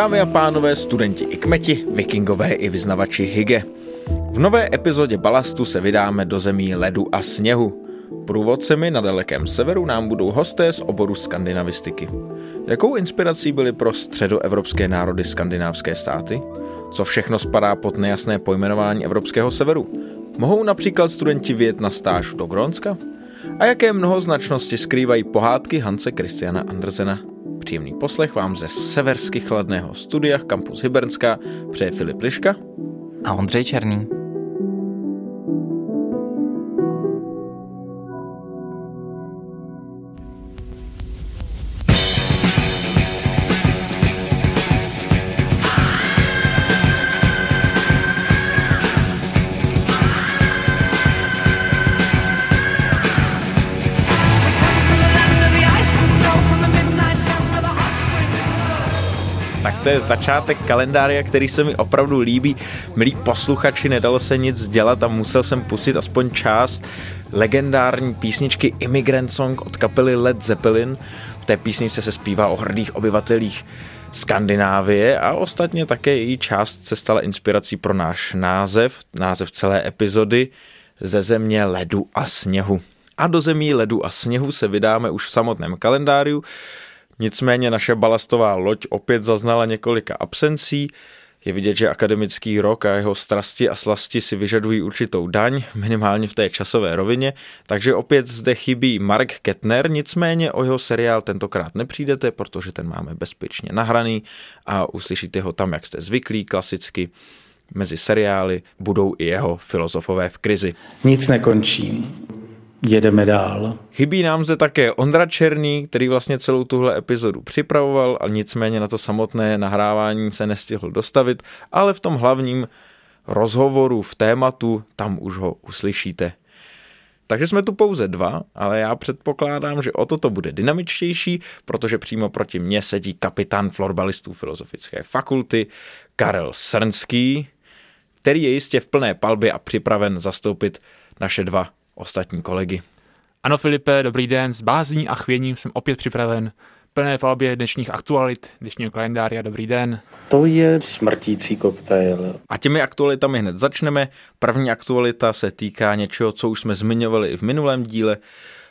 Dámy a pánové, studenti i kmeti, vikingové i vyznavači hygge. V nové epizodě Balastu se vydáme do zemí ledu a sněhu. Průvodcemi na dalekém severu nám budou hosté z oboru skandinavistiky. Jakou inspirací byly pro středoevropské národy skandinávské státy? Co všechno spadá pod nejasné pojmenování evropského severu? Mohou například studenti vyjet na stáž do Grónska? A jaké mnohoznačnosti skrývají pohádky Hanse Christiana Andersena? Příjemný poslech vám ze seversky chladného studia Campus Hybernská přeje Filip Liška a Ondřej Černý. To je začátek kalendária, který se mi opravdu líbí. Milí posluchači, nedalo se nic dělat a musel jsem pustit aspoň část legendární písničky Immigrant Song od kapely Led Zeppelin. V té písničce se zpívá o hrdých obyvatelích Skandinávie a ostatně také její část se stala inspirací pro náš název, název celé epizody ze země ledu a sněhu. A do zemí ledu a sněhu se vydáme už v samotném kalendáriu, Nicméně naše balastová loď opět zaznala několika absencí. Je vidět, že akademický rok a jeho strasti a slasti si vyžadují určitou daň, minimálně v té časové rovině, takže opět zde chybí Mark Kettner, nicméně o jeho seriál tentokrát nepřijdete, protože ten máme bezpečně nahraný a uslyšíte ho tam, jak jste zvyklí, klasicky. Mezi seriály budou i jeho filozofové v krizi. Nic nekončí jedeme dál. Chybí nám zde také Ondra Černý, který vlastně celou tuhle epizodu připravoval a nicméně na to samotné nahrávání se nestihl dostavit, ale v tom hlavním rozhovoru v tématu tam už ho uslyšíte. Takže jsme tu pouze dva, ale já předpokládám, že o toto bude dynamičtější, protože přímo proti mně sedí kapitán florbalistů Filozofické fakulty Karel Srnský, který je jistě v plné palbě a připraven zastoupit naše dva ostatní kolegy. Ano Filipe, dobrý den, s bázní a chvěním jsem opět připraven plné palbě dnešních aktualit, dnešního kalendária. Dobrý den. To je smrtící koktejl. A těmi aktualitami hned začneme. První aktualita se týká něčeho, co už jsme zmiňovali i v minulém díle,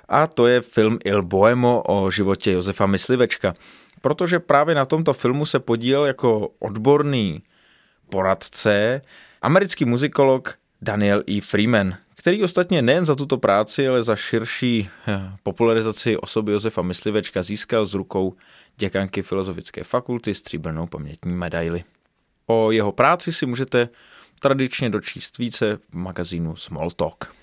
a to je film Il Boemo o životě Josefa Myslivečka. Protože právě na tomto filmu se podílel jako odborný poradce americký muzikolog Daniel E. Freeman, který ostatně nejen za tuto práci, ale za širší eh, popularizaci osoby Josefa Myslivečka získal z rukou děkanky Filozofické fakulty stříbrnou pamětní medaili. O jeho práci si můžete tradičně dočíst více v magazínu Smalltalk.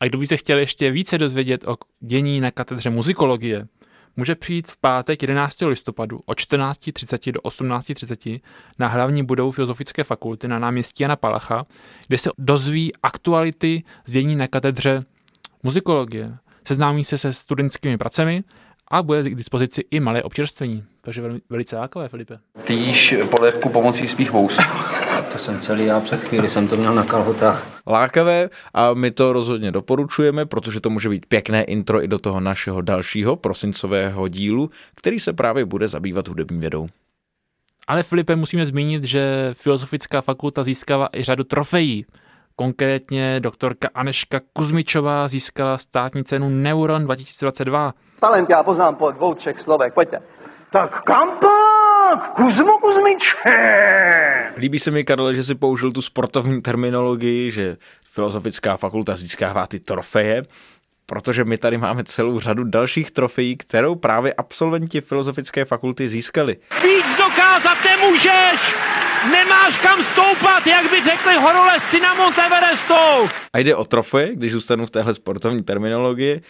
A kdo by se chtěl ještě více dozvědět o dění na katedře muzikologie, může přijít v pátek 11. listopadu od 14.30 do 18.30 na hlavní budovu Filozofické fakulty na náměstí Jana Palacha, kde se dozví aktuality z dění na katedře muzikologie. Seznámí se se studentskými pracemi a bude k dispozici i malé občerstvení. Takže velice lákavé, Filipe. Jíš polévku pomocí svých vousů. To jsem celý já před chvíli jsem to měl na kalhotách. Lákavé a my to rozhodně doporučujeme, protože to může být pěkné intro i do toho našeho dalšího prosincového dílu, který se právě bude zabývat hudební vědou. Ale Filipe, musíme zmínit, že Filozofická fakulta získala i řadu trofejí. Konkrétně doktorka Aneška Kuzmičová získala státní cenu Neuron 2022. Talent já poznám po dvou, třech slovech, pojďte. Tak kam Kuzmo Kuzmiče! Líbí se mi, Karle, že si použil tu sportovní terminologii, že Filozofická fakulta získává ty trofeje, protože my tady máme celou řadu dalších trofejí, kterou právě absolventi Filozofické fakulty získali. Víc dokázat nemůžeš! Nemáš kam stoupat, jak by řekli horolezci na Mount Everestou! A jde o trofeje, když zůstanu v téhle sportovní terminologii,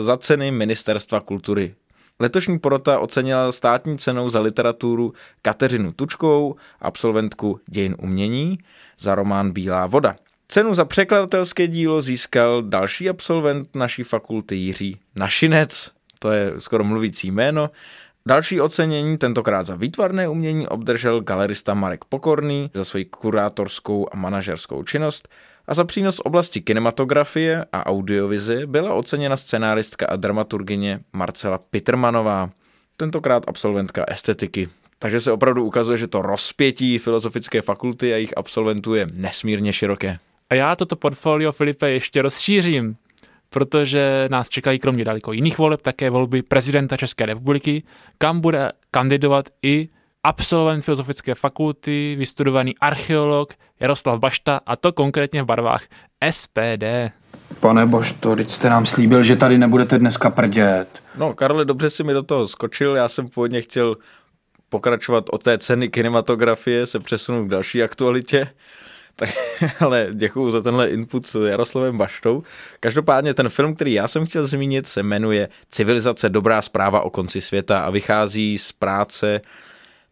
za ceny Ministerstva kultury Letošní porota ocenila státní cenou za literaturu Kateřinu Tučkou, absolventku dějin umění, za román Bílá voda. Cenu za překladatelské dílo získal další absolvent naší fakulty Jiří Našinec, to je skoro mluvící jméno. Další ocenění, tentokrát za výtvarné umění, obdržel galerista Marek Pokorný za svoji kurátorskou a manažerskou činnost a za přínos v oblasti kinematografie a audiovize byla oceněna scenáristka a dramaturgině Marcela Pittermanová, tentokrát absolventka estetiky Takže se opravdu ukazuje, že to rozpětí filozofické fakulty a jejich absolventů je nesmírně široké. A já toto portfolio Filipe ještě rozšířím, protože nás čekají kromě daleko jiných voleb také volby prezidenta České republiky, kam bude kandidovat i absolvent filozofické fakulty, vystudovaný archeolog Jaroslav Bašta a to konkrétně v barvách SPD. Pane Bošto, teď jste nám slíbil, že tady nebudete dneska prdět. No, Karle, dobře si mi do toho skočil, já jsem původně chtěl pokračovat od té ceny kinematografie, se přesunu k další aktualitě. Tak, ale děkuji za tenhle input s Jaroslavem Baštou. Každopádně ten film, který já jsem chtěl zmínit, se jmenuje Civilizace dobrá zpráva o konci světa a vychází z práce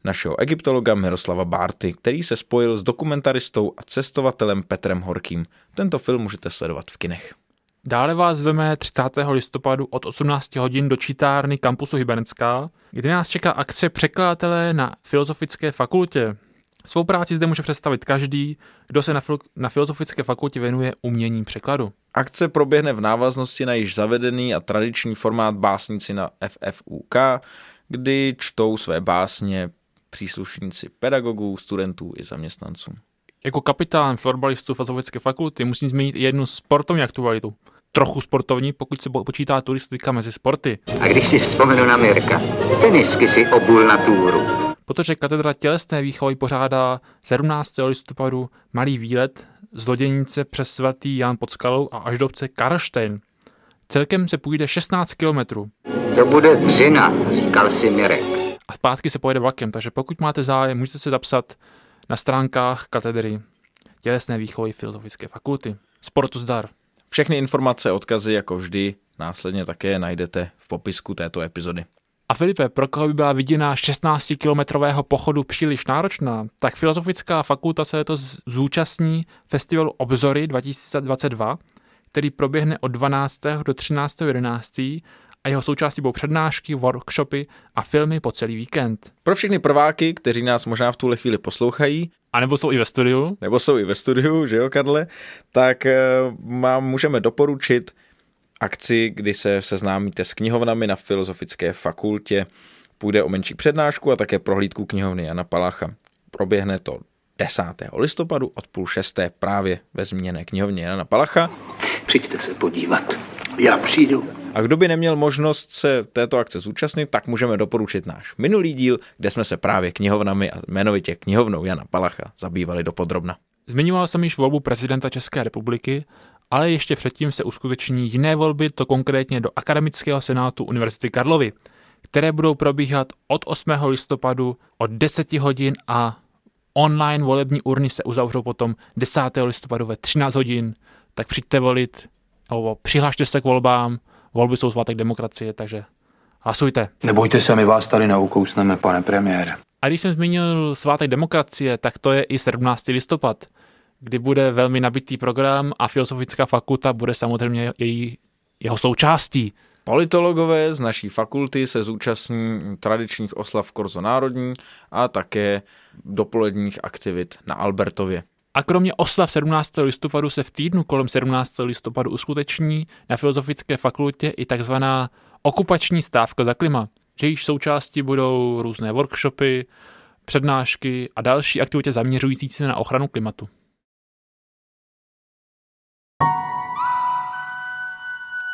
našeho egyptologa Miroslava Bárty, který se spojil s dokumentaristou a cestovatelem Petrem Horkým. Tento film můžete sledovat v kinech. Dále vás zveme 30. listopadu od 18 hodin do čítárny kampusu Hybernecká, kde nás čeká akce překladatelé na Filozofické fakultě. Svou práci zde může představit každý, kdo se na, fil- na Filozofické fakultě věnuje umění překladu. Akce proběhne v návaznosti na již zavedený a tradiční formát básnici na FFUK, kdy čtou své básně příslušníci pedagogů, studentů i zaměstnanců. Jako kapitán florbalistů Filozofické fakulty musím zmínit i jednu sportovní aktualitu. Trochu sportovní, pokud se počítá turistika mezi sporty. A když si vzpomenu na Mirka, tenisky si obul na túru. Protože katedra tělesné výchovy pořádá 17. listopadu malý výlet z Loděnice přes svatý Jan pod skalou a až do obce Karlštejn. Celkem se půjde 16 kilometrů To bude dřina, říkal si Mirek. A zpátky se pojede vlakem, takže pokud máte zájem, můžete se zapsat na stránkách katedry tělesné výchovy Filozofické fakulty. Sportu zdar. Všechny informace, odkazy jako vždy následně také najdete v popisku této epizody. A Filipe, pro koho by byla viděna 16-kilometrového pochodu příliš náročná, tak Filozofická fakulta se to zúčastní festivalu Obzory 2022, který proběhne od 12. do 13. 11. a jeho součástí budou přednášky, workshopy a filmy po celý víkend. Pro všechny prváky, kteří nás možná v tuhle chvíli poslouchají, A nebo jsou i ve studiu, nebo jsou i ve studiu, že jo, Karle, tak eh, vám můžeme doporučit akci, kdy se seznámíte s knihovnami na Filozofické fakultě. Půjde o menší přednášku a také prohlídku knihovny Jana Palacha. Proběhne to 10. listopadu od půl šesté právě ve zmíněné knihovně Jana Palacha. Přijďte se podívat. Já přijdu. A kdo by neměl možnost se této akce zúčastnit, tak můžeme doporučit náš minulý díl, kde jsme se právě knihovnami a jmenovitě knihovnou Jana Palacha zabývali dopodrobna. Zmiňoval jsem již volbu prezidenta České republiky, ale ještě předtím se uskuteční jiné volby, to konkrétně do Akademického senátu Univerzity Karlovy, které budou probíhat od 8. listopadu od 10 hodin a online volební urny se uzavřou potom 10. listopadu ve 13 hodin, tak přijďte volit, nebo přihlašte se k volbám, volby jsou svátek demokracie, takže hlasujte. Nebojte se, my vás tady neukousneme, pane premiére. A když jsem zmínil svátek demokracie, tak to je i 17. listopad, kdy bude velmi nabitý program a Filozofická fakulta bude samozřejmě její, jeho součástí. Politologové z naší fakulty se zúčastní tradičních oslav Korzo Národní a také dopoledních aktivit na Albertově. A kromě oslav 17. listopadu se v týdnu kolem 17. listopadu uskuteční na Filozofické fakultě i takzvaná okupační stávka za klima, jejíž součástí budou různé workshopy, přednášky a další aktivity zaměřující se na ochranu klimatu.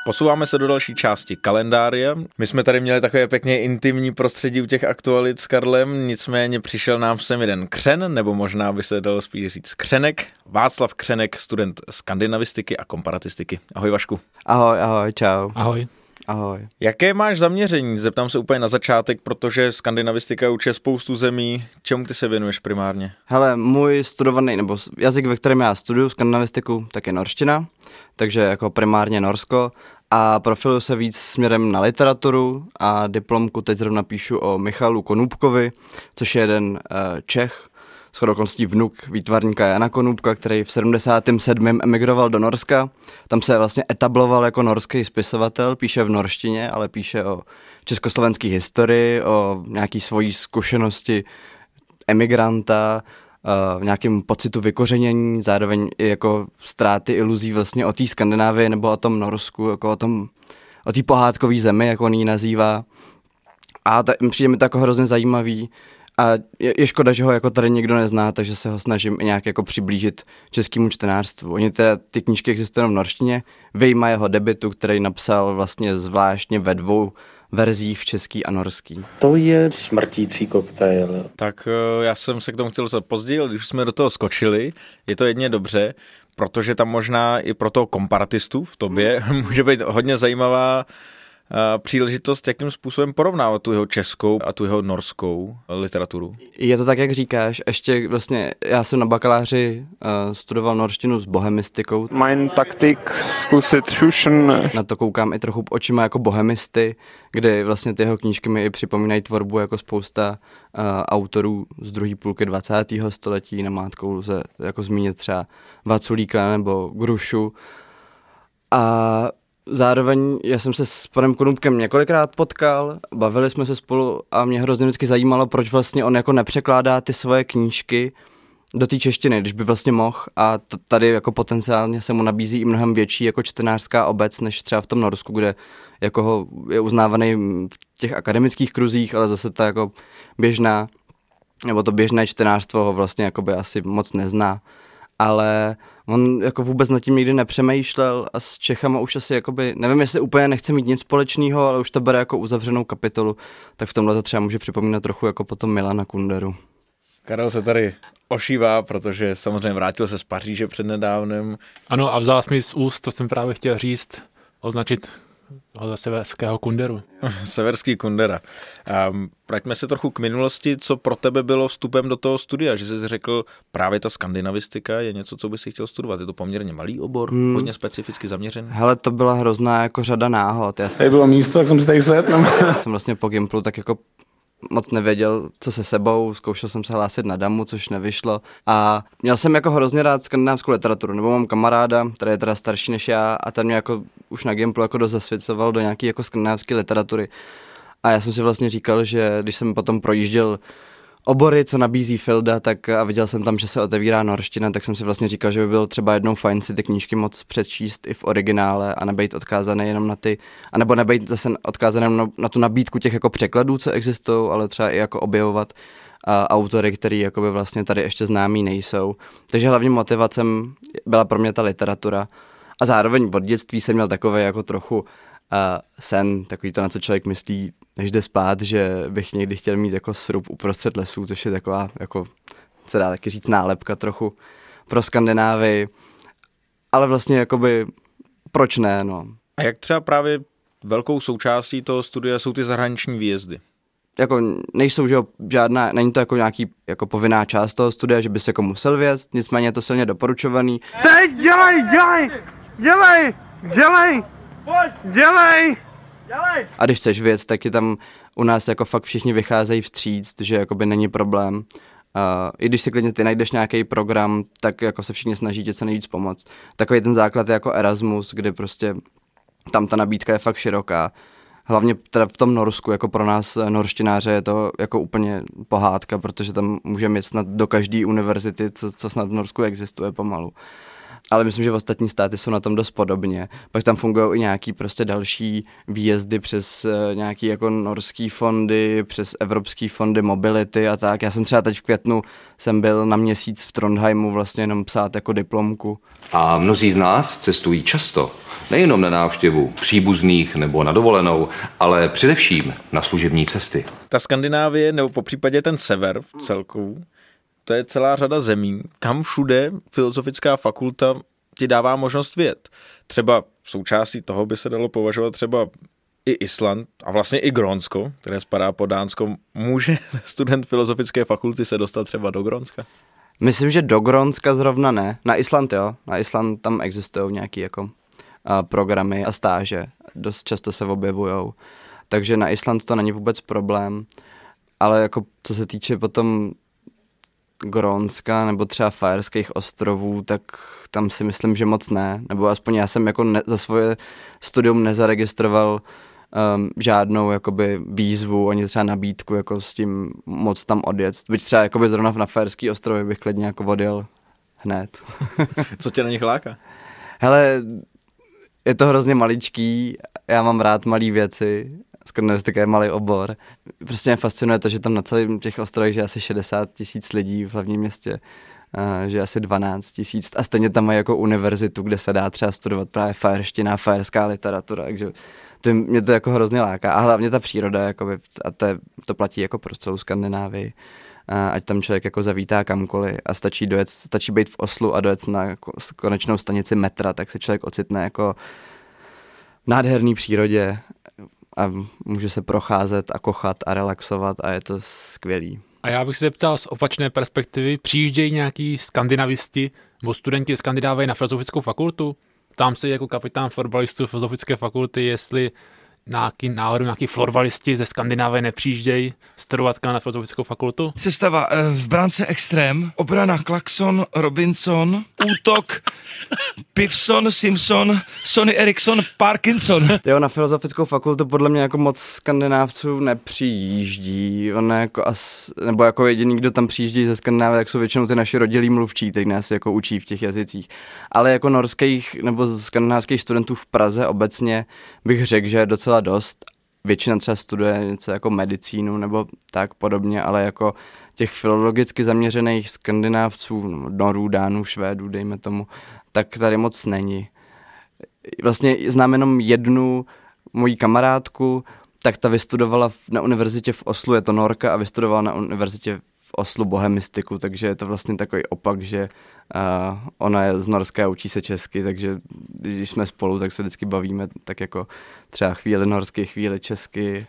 Posouváme se do další části kalendária. My jsme tady měli takové pěkně intimní prostředí u těch aktualit s Karlem, nicméně přišel nám sem jeden křen, nebo možná by se dalo spíš říct křenek. Václav Křenek, student skandinavistiky a komparatistiky. Ahoj Vašku. Ahoj, ahoj, čau. Ahoj. Ahoj. Jaké máš zaměření? Zeptám se úplně na začátek, protože skandinavistika učí spoustu zemí. Čemu ty se věnuješ primárně? Hele, můj studovaný, nebo jazyk, ve kterém já studuju skandinavistiku, tak je norština, takže jako primárně Norsko a profiluju se víc směrem na literaturu a diplomku teď zrovna píšu o Michalu Konůbkovi, což je jeden uh, Čech, shodou okolností vnuk výtvarníka Jana Konůbka, který v 77. emigroval do Norska. Tam se vlastně etabloval jako norský spisovatel, píše v norštině, ale píše o československé historii, o nějaký svojí zkušenosti emigranta, uh, nějakým pocitu vykořenění, zároveň i jako ztráty iluzí vlastně o té Skandinávii nebo o tom Norsku, jako o tom, o té pohádkové zemi, jak on ji nazývá. A ta, přijde mi to jako hrozně zajímavý A je, je škoda, že ho jako tady nikdo nezná, takže se ho snažím i nějak jako přiblížit českému čtenářstvu. Oni teda, ty knížky existují v norštině, vyjma jeho debitu, který napsal vlastně zvláštně ve dvou verzích v český a norský. To je smrtící koktejl. Tak eh, já jsem se k tomu chtěl dostat později, ale když jsme do toho skočili, je to jedně dobře, protože tam možná i pro toho komparatistu v tobě může být hodně zajímavá příležitost, jakým způsobem porovnávat tu jeho českou a tu jeho norskou literaturu. Je to tak, jak říkáš. Ještě vlastně, já jsem na bakaláři uh, studoval norštinu s bohemistikou. Mein taktik zkusit šušen. Na to koukám i trochu očima jako bohemisty, kde vlastně ty jeho knížky mi i připomínají tvorbu jako spousta uh, autorů z druhé půlky 20. století. Namátkou lze jako zmínit třeba Vaculíka nebo Grušu. A Zároveň já jsem se s panem Konupkem několikrát potkal, bavili jsme se spolu a mě hrozně vždycky zajímalo, proč vlastně on jako nepřekládá ty svoje knížky do té češtiny, když by vlastně mohl. A t- tady jako potenciálně se mu nabízí i mnohem větší jako čtenářská obec, než třeba v tom Norsku, kde jako ho je uznávaný v těch akademických kruzích, ale zase ta jako běžná, nebo to běžné čtenářstvo ho vlastně jako by asi moc nezná, ale on jako vůbec nad tím nikdy nepřemýšlel a s Čechama už asi jakoby, nevím jestli úplně nechce mít nic společného, ale už to bere jako uzavřenou kapitolu, tak v tomhle to třeba může připomínat trochu jako potom Milana Kunderu. Karel se tady ošívá, protože samozřejmě vrátil se z Paříže před nedávnem. Ano a vzal mi z úst, to jsem právě chtěl říct, označit ho za severského kunderu. Severský kundera. Um, vraťme se trochu k minulosti, co pro tebe bylo vstupem do toho studia, že jsi řekl, právě ta skandinavistika je něco, co bys si chtěl studovat. Je to poměrně malý obor, hmm. hodně specificky zaměřený. Hele, to byla hrozná jako řada náhod. Já... Tady bylo místo, jak jsem si tady sedl. jsem vlastně po Gimplu tak jako moc nevěděl, co se sebou, zkoušel jsem se hlásit na damu, což nevyšlo. A měl jsem jako hrozně rád skandinávskou literaturu, nebo mám kamaráda, který je teda starší než já a ten mě jako už na Gimplu jako dost zasvěcoval do nějaký jako skandinávské literatury. A já jsem si vlastně říkal, že když jsem potom projížděl obory, co nabízí Filda, tak a viděl jsem tam, že se otevírá norština, tak jsem si vlastně říkal, že by bylo třeba jednou fajn si ty knížky moc přečíst i v originále a nebejt odkázaný jenom na ty, anebo nebejt zase odkázaný na, na tu nabídku těch jako překladů, co existují, ale třeba i jako objevovat a autory, který jakoby vlastně tady ještě známí nejsou. Takže hlavním motivacem byla pro mě ta literatura. A zároveň od dětství jsem měl takové jako trochu uh, sen, takový to, na co člověk myslí, než jde spát, že bych někdy chtěl mít jako srub uprostřed lesů, což je taková, jako se dá taky říct, nálepka trochu pro Skandinávii. Ale vlastně jakoby, proč ne, no. A jak třeba právě velkou součástí toho studia jsou ty zahraniční výjezdy? Jako nejsou, že žádná, není to jako nějaký jako povinná část toho studia, že by se jako musel věct, nicméně je to silně doporučovaný. Teď dělej, dělej, dělej, dělej, dělej! Dělej! A když chceš věc, tak je tam u nás jako fakt všichni vycházejí vstříc, že jakoby není problém. Uh, I když si klidně ty najdeš nějaký program, tak jako se všichni snaží tě co nejvíc pomoct. Takový ten základ je jako Erasmus, kde prostě tam ta nabídka je fakt široká. Hlavně teda v tom Norsku, jako pro nás norštináře je to jako úplně pohádka, protože tam můžeme jít snad do každé univerzity, co, co snad v Norsku existuje pomalu. Uh, ale myslím, že ostatní státy jsou na tom dost podobně. Pak tam fungují i nějaký prostě další výjezdy přes uh, nějaký jako norský fondy, přes evropský fondy mobility a tak. Já jsem třeba teď v květnu jsem byl na měsíc v Trondheimu vlastně jenom psát jako diplomku. A mnozí z nás cestují často, nejenom na návštěvu příbuzných nebo na dovolenou, ale především na služební cesty. Ta Skandinávie, nebo po případě ten sever v celku, to je celá řada zemí, kam všude filozofická fakulta ti dává možnost vědět. Třeba součástí toho by se dalo považovat třeba i Island a vlastně i Grónsko, které spadá pod Dánsko. Může student filozofické fakulty se dostat třeba do Grónska? Myslím, že do Grónska zrovna ne. Na Island jo. Na Island tam existují nějaké jako programy a stáže. Dost často se objevují. Takže na Island to není vůbec problém. Ale jako co se týče potom Grónska nebo třeba Fajerských ostrovů, tak tam si myslím, že moc ne. Nebo aspoň já jsem jako ne, za svoje studium nezaregistroval um, žádnou jakoby výzvu, ani třeba nabídku jako s tím moc tam odjet. Byť třeba jakoby zrovna na Fajerský ostrovy bych klidně jako odjel hned. Co tě na nich láká? Hele, je to hrozně maličký, já mám rád malé věci skandinavistika je malý obor. Prostě mě fascinuje to, že tam na celém těch ostrovech je asi 60 tisíc lidí v hlavním městě Uh, že asi 12 tisíc. A stejně tam mají jako univerzitu, kde se dá třeba studovat právě fajerština, fajerská literatura, takže to mě to jako hrozně láká. A hlavně ta příroda, jakoby, a to, je, to platí jako pro celou Skandinávii, ať tam člověk jako zavítá kamkoliv a stačí dojet, stačí být v Oslu a dojet na konečnou stanici metra, tak se člověk ocitne jako v nádherný přírodě a může se procházet a kochat a relaxovat a je to skvělý. A já bych se zeptal z opačné perspektivy, přijíždějí nějaký skandinavisti nebo studenti Skandinávie na filozofickou fakultu? Tam se jako kapitán fotbalistů filozofické fakulty, jestli nějaký náhodou nějaký florbalisti ze Skandinávie nepřijíždějí studovat na filozofickou fakultu? Sestava eh, v bránce extrém, obrana Klaxon, Robinson, útok Pivson, Simpson, Sony Ericsson, Parkinson. Jo, na filozofickou fakultu podle mě jako moc skandinávců nepřijíždí. On jako as, nebo jako jediný, kdo tam přijíždí ze Skandinávie, tak jsou většinou ty naši rodilí mluvčí, kteří nás jako učí v těch jazycích. Ale jako norských nebo skandinávských studentů v Praze obecně bych řekl, že je docela dost. Většina třeba studuje něco jako medicínu nebo tak podobně, ale jako těch filologicky zaměřených skandinávců, norů, dánů, švédů, dejme tomu, tak tady moc není. Vlastně znám jenom jednu moji kamarádku, tak ta vystudovala na univerzitě v Oslu, je to Norka, a vystudovala na univerzitě v Oslu bohemistiku, takže je to vlastně takový opak, že uh, ona je z Norska a učí se česky, takže když jsme spolu, tak se vždycky bavíme tak jako třeba chvíli norsky, chvíli česky,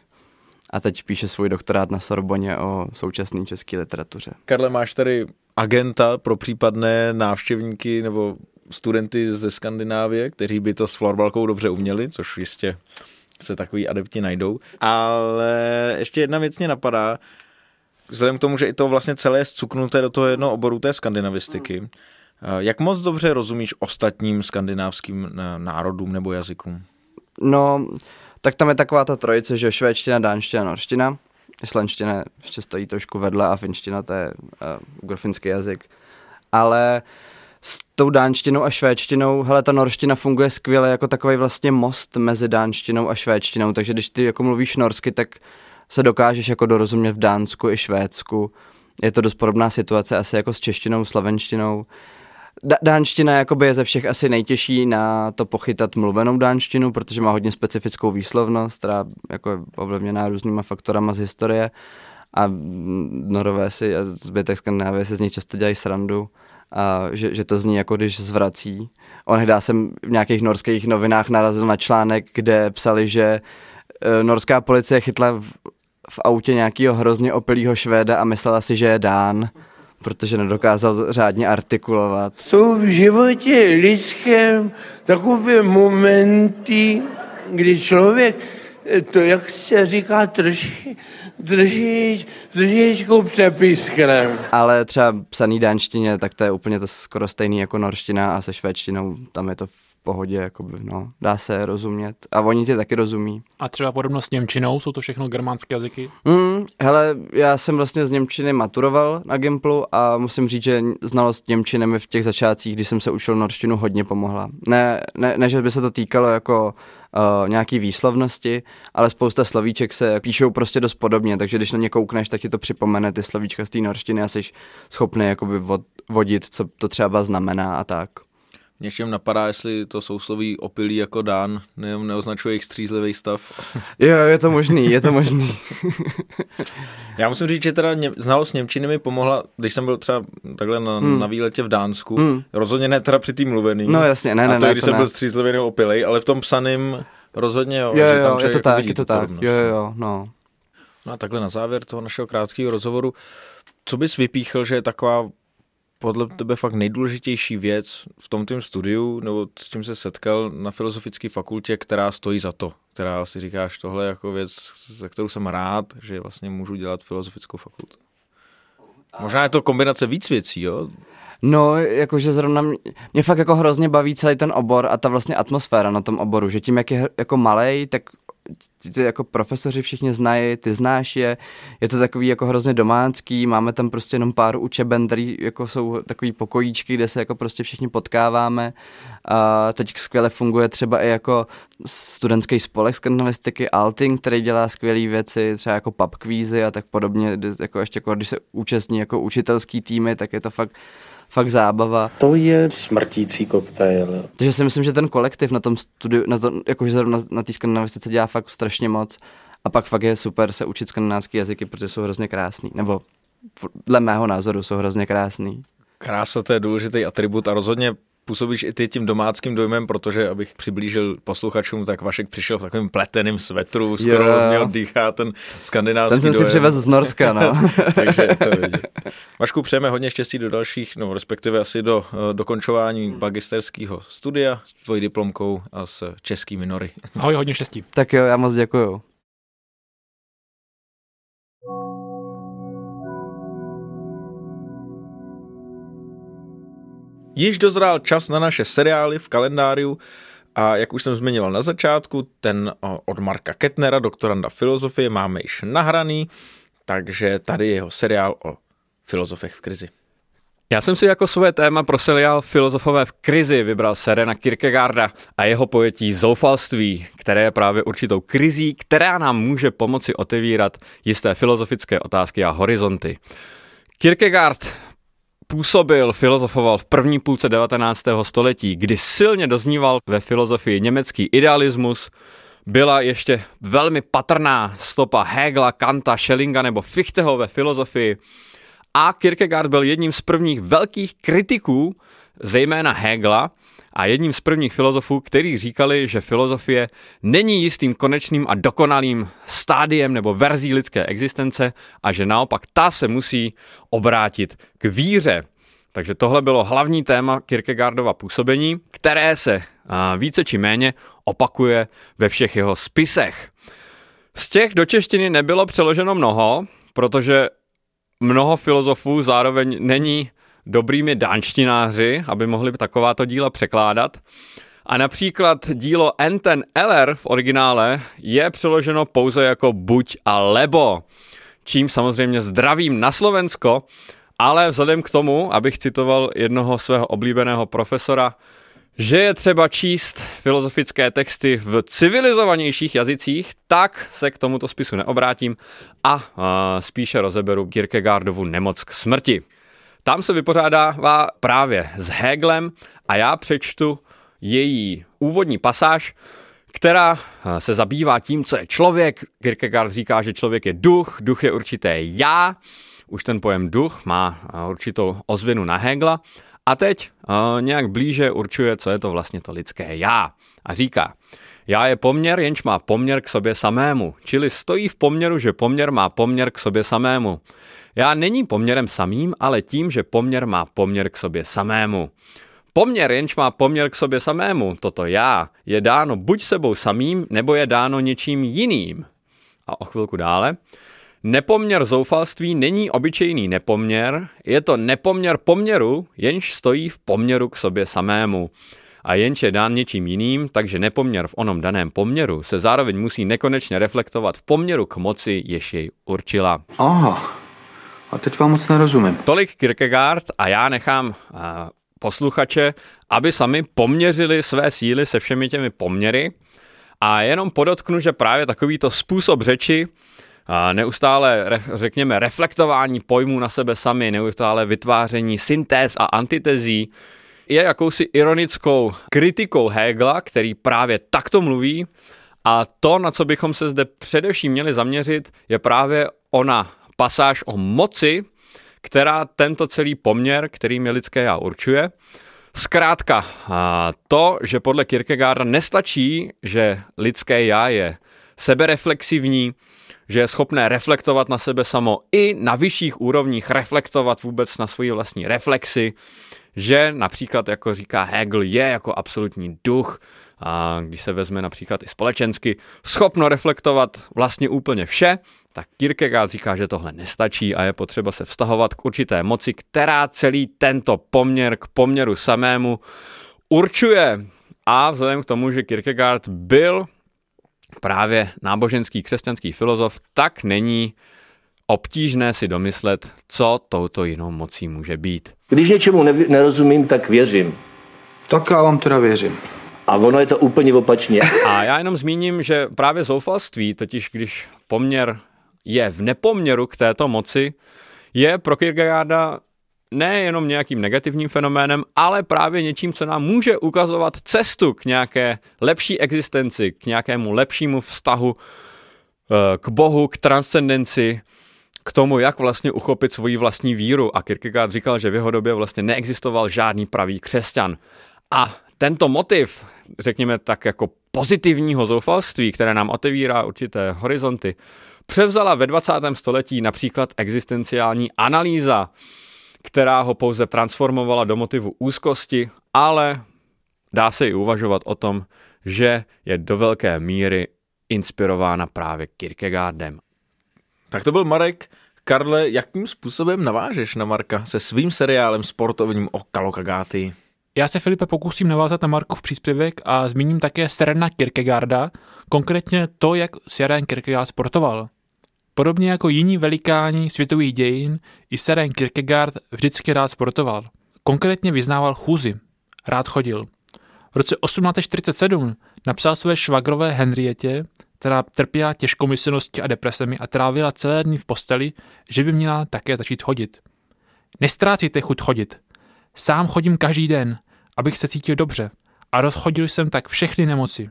a teď píše svůj doktorát na Sorboně o současné české literatuře. Karle, máš tady agenta pro případné návštěvníky nebo studenty ze Skandinávie, kteří by to s florbalkou dobře uměli, což jistě se takový adepti najdou. Ale ještě jedna věc mě napadá, vzhledem k tomu, že i to vlastně celé je zcuknuté do toho jednoho oboru té skandinavistiky, jak moc dobře rozumíš ostatním skandinávským národům nebo jazykům? No, tak tam je taková ta trojice, že švédština, dánština, norština. Islandština ještě stojí trošku vedle a finština to je uh, grofinský jazyk. Ale s tou dánštinou a švédštinou, hele, ta norština funguje skvěle jako takový vlastně most mezi dánštinou a švédštinou, takže když ty jako mluvíš norsky, tak se dokážeš jako dorozumět v Dánsku i Švédsku. Je to dost podobná situace asi jako s češtinou, slavenštinou. Da- dánština jakoby je ze všech asi nejtěžší na to pochytat mluvenou dánštinu, protože má hodně specifickou výslovnost, která jako je ovlivněná různýma faktorama z historie a norové si a zbytek Skandinávie se z nich často dělají srandu a že, že to zní jako když zvrací. Onhedá jsem v nějakých norských novinách narazil na článek, kde psali, že e, norská policie chytla v, autě nějakého hrozně opilého Švéda a myslela si, že je Dán protože nedokázal řádně artikulovat. Jsou v životě lidském takové momenty, kdy člověk to, jak se říká, drží, drží, trošičku přepískne. Ale třeba psaný dánštině, tak to je úplně to skoro stejný jako norština a se švédštinou, tam je to pohodě, jakoby, no, dá se rozumět. A oni tě taky rozumí. A třeba podobno s Němčinou, jsou to všechno germánské jazyky? Mm, hele, já jsem vlastně z Němčiny maturoval na Gimplu a musím říct, že znalost Němčiny mi v těch začátcích, když jsem se učil norštinu, hodně pomohla. Ne, ne, ne že by se to týkalo jako uh, nějaký výslovnosti, ale spousta slovíček se píšou prostě dost podobně, takže když na ně koukneš, tak ti to připomene ty slovíčka z té norštiny a jsi schopný jakoby vodit, co to třeba znamená a tak. Něčem napadá, jestli to sousloví opilí jako dán ne, neoznačuje jejich střízlivý stav. Jo, je to možný, je to možný. Já musím říct, že teda ně, znalost Němčiny mi pomohla, když jsem byl třeba takhle na, hmm. na výletě v Dánsku. Hmm. Rozhodně ne teda při tým mluvený. No jasně, ne, ne, A to, ne, když to jsem ne. byl střízlivý nebo opilej, ale v tom psaným rozhodně jo. Jo, že jo, tam je to tak, je to tak. Jo, jo, no. No a takhle na závěr toho našeho krátkého rozhovoru, co bys vypíchl, že je taková podle tebe fakt nejdůležitější věc v tom tým studiu, nebo s čím se setkal na filozofické fakultě, která stojí za to, která si říkáš, tohle jako věc, za kterou jsem rád, že vlastně můžu dělat filozofickou fakultu. Možná je to kombinace víc věcí, jo? No, jakože zrovna mě, mě fakt jako hrozně baví celý ten obor a ta vlastně atmosféra na tom oboru, že tím, jak je jako malej, tak ty jako profesoři všichni znají, ty znáš je, je to takový jako hrozně domácký, máme tam prostě jenom pár učeben, který jako jsou takový pokojíčky, kde se jako prostě všichni potkáváme. A teď skvěle funguje třeba i jako studentský spolek skandinavistiky Alting, který dělá skvělé věci, třeba jako pub a tak podobně, jako ještě jako když se účastní jako učitelský týmy, tak je to fakt fakt zábava. To je smrtící koktejl. Takže si myslím, že ten kolektiv na tom studiu, na to, jakože zrovna na té skandinavistice dělá fakt strašně moc a pak fakt je super se učit skandinávské jazyky, protože jsou hrozně krásný, nebo dle mého názoru jsou hrozně krásný. Krása to je důležitý atribut a rozhodně působíš i ty tím domáckým dojmem, protože abych přiblížil posluchačům, tak Vašek přišel v takovém pleteném svetru, skoro z něho dýchá ten skandinávský Ten jsem dojem. si přivez z Norska, no. Takže to. Vašku, přejeme hodně štěstí do dalších, no respektive asi do uh, dokončování magisterského studia s tvojí diplomkou a s českými nory. Ahoj, hodně štěstí. Tak jo, já moc děkuju. Již dozrál čas na naše seriály v kalendáriu a jak už jsem zmiňoval na začátku, ten od Marka Kettnera, doktoranda filozofie, máme již nahraný, takže tady je jeho seriál o filozofech v krizi. Já jsem si jako své téma pro seriál Filozofové v krizi vybral Serena Kierkegaarda a jeho pojetí zoufalství, které je právě určitou krizí, která nám může pomoci otevírat jisté filozofické otázky a horizonty. Kierkegaard působil, filozofoval v první půlce 19. století, kdy silně dozníval ve filozofii německý idealismus, byla ještě velmi patrná stopa Hegela, Kanta, Schellinga nebo Fichteho ve filozofii a Kierkegaard byl jedním z prvních velkých kritiků, zejména Hegela, a jedním z prvních filozofů, kteří říkali, že filozofie není jistým konečným a dokonalým stádiem nebo verzí lidské existence a že naopak ta se musí obrátit k víře. Takže tohle bylo hlavní téma Kierkegaardova působení, které se více či méně opakuje ve všech jeho spisech. Z těch do češtiny nebylo přeloženo mnoho, protože mnoho filozofů zároveň není dobrými dánštináři, aby mohli takováto díla překládat. A například dílo Enten Eller v originále je přeloženo pouze jako buď a lebo, čím samozřejmě zdravím na Slovensko, ale vzhledem k tomu, abych citoval jednoho svého oblíbeného profesora, že je třeba číst filozofické texty v civilizovanějších jazycích, tak se k tomuto spisu neobrátím a, a spíše rozeberu Kierkegaardovu nemoc k smrti. Tam se vypořádává právě s Hegelem a já přečtu její úvodní pasáž, která se zabývá tím, co je člověk. Kierkegaard říká, že člověk je duch, duch je určité já, už ten pojem duch má určitou ozvěnu na Hegla a teď uh, nějak blíže určuje, co je to vlastně to lidské já. A říká, já je poměr, jenž má poměr k sobě samému, čili stojí v poměru, že poměr má poměr k sobě samému. Já není poměrem samým, ale tím, že poměr má poměr k sobě samému. Poměr, jenž má poměr k sobě samému, toto já, je dáno buď sebou samým, nebo je dáno něčím jiným. A o chvilku dále. Nepoměr zoufalství není obyčejný nepoměr, je to nepoměr poměru, jenž stojí v poměru k sobě samému. A jenž je dán něčím jiným, takže nepoměr v onom daném poměru se zároveň musí nekonečně reflektovat v poměru k moci, jež jej určila. Aha, a teď vám moc nerozumím. Tolik Kierkegaard a já nechám uh, posluchače, aby sami poměřili své síly se všemi těmi poměry. A jenom podotknu, že právě takovýto způsob řeči neustále, řekněme, reflektování pojmů na sebe sami, neustále vytváření syntéz a antitezí, je jakousi ironickou kritikou Hegela, který právě takto mluví a to, na co bychom se zde především měli zaměřit, je právě ona pasáž o moci, která tento celý poměr, kterým je lidské já určuje. Zkrátka, to, že podle Kierkegaarda nestačí, že lidské já je sebereflexivní, že je schopné reflektovat na sebe samo i na vyšších úrovních reflektovat vůbec na svoji vlastní reflexy, že například, jako říká Hegel, je jako absolutní duch, a když se vezme například i společensky, schopno reflektovat vlastně úplně vše, tak Kierkegaard říká, že tohle nestačí a je potřeba se vztahovat k určité moci, která celý tento poměr k poměru samému určuje. A vzhledem k tomu, že Kierkegaard byl právě náboženský křesťanský filozof, tak není obtížné si domyslet, co touto jinou mocí může být. Když něčemu nerozumím, tak věřím. Tak já vám teda věřím. A ono je to úplně opačně. A já jenom zmíním, že právě zoufalství, totiž když poměr je v nepoměru k této moci, je pro Kierkegaarda nejenom nějakým negativním fenoménem, ale právě něčím, co nám může ukazovat cestu k nějaké lepší existenci, k nějakému lepšímu vztahu eh, k Bohu, k transcendenci, k tomu, jak vlastně uchopit svoji vlastní víru. A Kierkegaard říkal, že v jeho době vlastně neexistoval žádný pravý křesťan. A tento motiv, řekněme tak jako pozitivního zoufalství, které nám otevírá určité horizonty, převzala ve 20. století například existenciální analýza, která ho pouze transformovala do motivu úzkosti, ale dá se i uvažovat o tom, že je do velké míry inspirována právě Kierkegaardem. Tak to byl Marek. Karle, jakým způsobem navážeš na Marka se svým seriálem sportovním o Kalokagáty? Já se, Filipe, pokusím navázat na Markov příspěvek a zmíním také Serena Kierkegaarda, konkrétně to, jak Søren Kierkegaard sportoval. Podobně jako jiní velikáni světových dějin, i Søren Kierkegaard vždycky rád sportoval. Konkrétně vyznával chůzi. Rád chodil. V roce 1847 napsal své švagrové Henrietě, která trpěla těžkomyslností a depresemi a trávila celé dny v posteli, že by měla také začít chodit. Nestrácíte chuť chodit. Sám chodím každý den, abych se cítil dobře a rozchodil jsem tak všechny nemoci.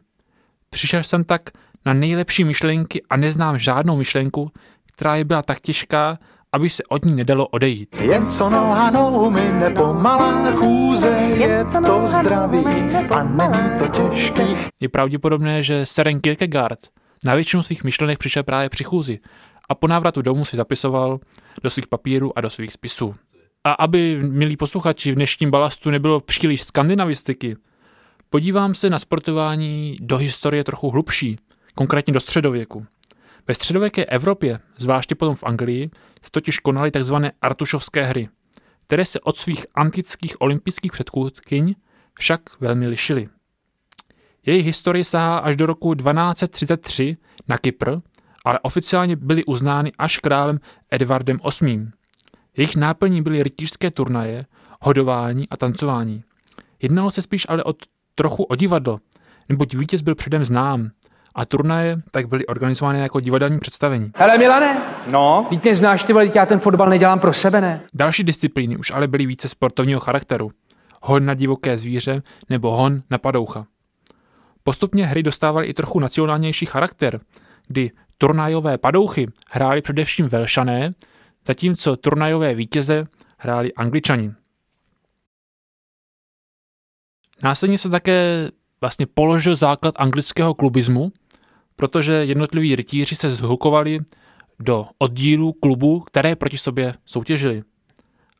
Přišel jsem tak na nejlepší myšlenky a neznám žádnou myšlenku, která je byla tak těžká, aby se od ní nedalo odejít. Jen co nohanou mi nepomalá chůze, je to zdravý a není to těžký. Je pravděpodobné, že Søren Kierkegaard na většinu svých myšlenek přišel právě při chůzi a po návratu domů si zapisoval do svých papírů a do svých spisů. A aby, milí posluchači, v dnešním balastu nebylo příliš skandinavistiky, podívám se na sportování do historie trochu hlubší, konkrétně do středověku. Ve středověké Evropě, zvláště potom v Anglii, se totiž konaly tzv. artušovské hry, které se od svých antických olympijských předchůdkyň však velmi lišily. Jejich historie sahá až do roku 1233 na Kypr, ale oficiálně byly uznány až králem Edvardem VIII. Jejich náplní byly rytířské turnaje, hodování a tancování. Jednalo se spíš ale o trochu o divadlo, neboť vítěz byl předem znám a turnaje tak byly organizovány jako divadelní představení. Hele Milane, no? Víte, neznáš ty vole, já ten fotbal nedělám pro sebe, ne? Další disciplíny už ale byly více sportovního charakteru. Hon na divoké zvíře nebo hon na padoucha. Postupně hry dostávaly i trochu nacionálnější charakter, kdy turnajové padouchy hráli především Velšané, zatímco turnajové vítěze hráli Angličani. Následně se také vlastně položil základ anglického klubismu, protože jednotliví rytíři se zhukovali do oddílů klubů, které proti sobě soutěžili.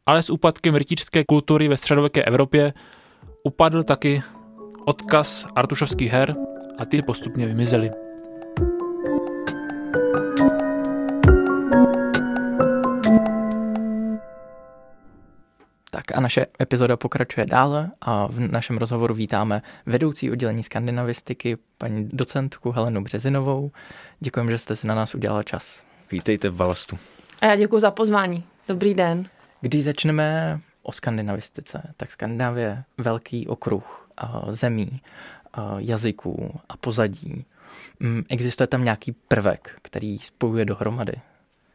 Ale s úpadkem rytířské kultury ve středověké Evropě upadl taky odkaz artušovských her a ty postupně vymizely. Tak a naše epizoda pokračuje dále a v našem rozhovoru vítáme vedoucí oddělení skandinavistiky, paní docentku Helenu Březinovou. Děkujeme, že jste si na nás udělala čas. Vítejte v Balastu. A já děkuji za pozvání. Dobrý den. Když začneme o skandinavistice, tak Skandinávie je velký okruh uh, zemí, uh, jazyků a pozadí. Um, existuje tam nějaký prvek, který spojuje dohromady?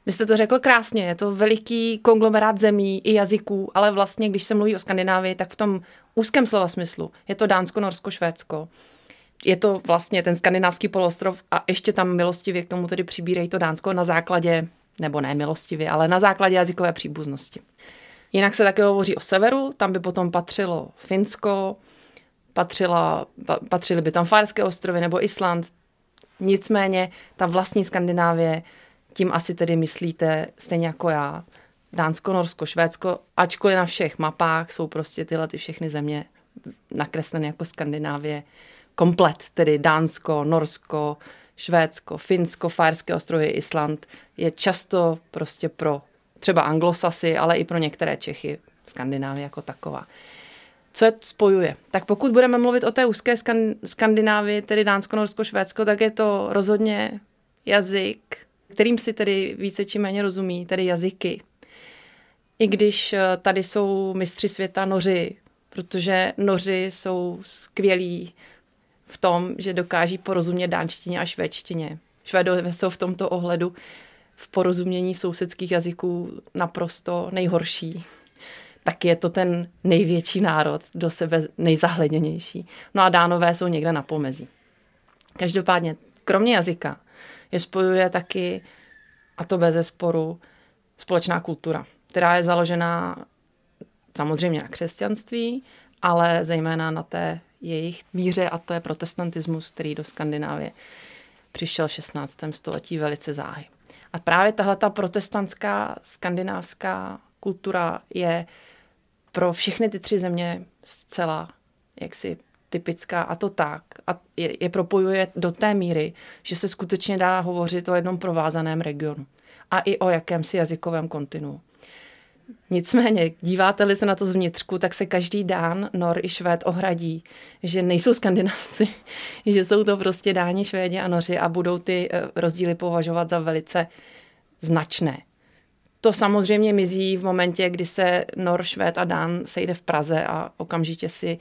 Vy jste to řekl krásně, je to veliký konglomerát zemí i jazyků, ale vlastně, když se mluví o Skandinávii, tak v tom úzkém slova smyslu je to Dánsko, Norsko, Švédsko. Je to vlastně ten skandinávský poloostrov a ještě tam milostivě k tomu tedy přibírají to Dánsko na základě, nebo ne milostivě, ale na základě jazykové příbuznosti. Jinak se také hovoří o severu, tam by potom patřilo Finsko, patřila, patřily by tam Farské ostrovy nebo Island. Nicméně ta vlastní Skandinávie tím asi tedy myslíte stejně jako já. Dánsko, Norsko, Švédsko, ačkoliv na všech mapách jsou prostě tyhle ty všechny země nakresleny jako Skandinávie komplet, tedy Dánsko, Norsko, Švédsko, Finsko, Fárské ostrovy, Island, je často prostě pro třeba anglosasy, ale i pro některé Čechy Skandinávie jako taková. Co je spojuje? Tak pokud budeme mluvit o té úzké skan- Skandinávii, tedy Dánsko, Norsko, Švédsko, tak je to rozhodně jazyk, kterým si tedy více či méně rozumí, tedy jazyky. I když eh, tady jsou mistři světa noři, protože noři jsou skvělí v tom, že dokáží porozumět dánštině a švédštině. Švédové jsou v tomto ohledu v porozumění sousedských jazyků naprosto nejhorší. Tak je to ten největší národ, do sebe nejzahledněnější. No a dánové jsou někde na pomezí. Každopádně, kromě jazyka, je spojuje taky, a to bez zesporu, společná kultura, která je založená samozřejmě na křesťanství, ale zejména na té jejich víře a to je protestantismus, který do Skandinávie přišel v 16. století velice záhy. A právě tahle ta protestantská skandinávská kultura je pro všechny ty tři země zcela jaksi typická a to tak. A je, je propojuje do té míry, že se skutečně dá hovořit o jednom provázaném regionu a i o jakémsi jazykovém kontinu. Nicméně, díváte-li se na to zvnitřku, tak se každý Dán, Nor i Švéd ohradí, že nejsou skandinávci, že jsou to prostě Dáni, Švédi a Noři a budou ty eh, rozdíly považovat za velice značné. To samozřejmě mizí v momentě, kdy se Nor, Švéd a Dán sejde v Praze a okamžitě si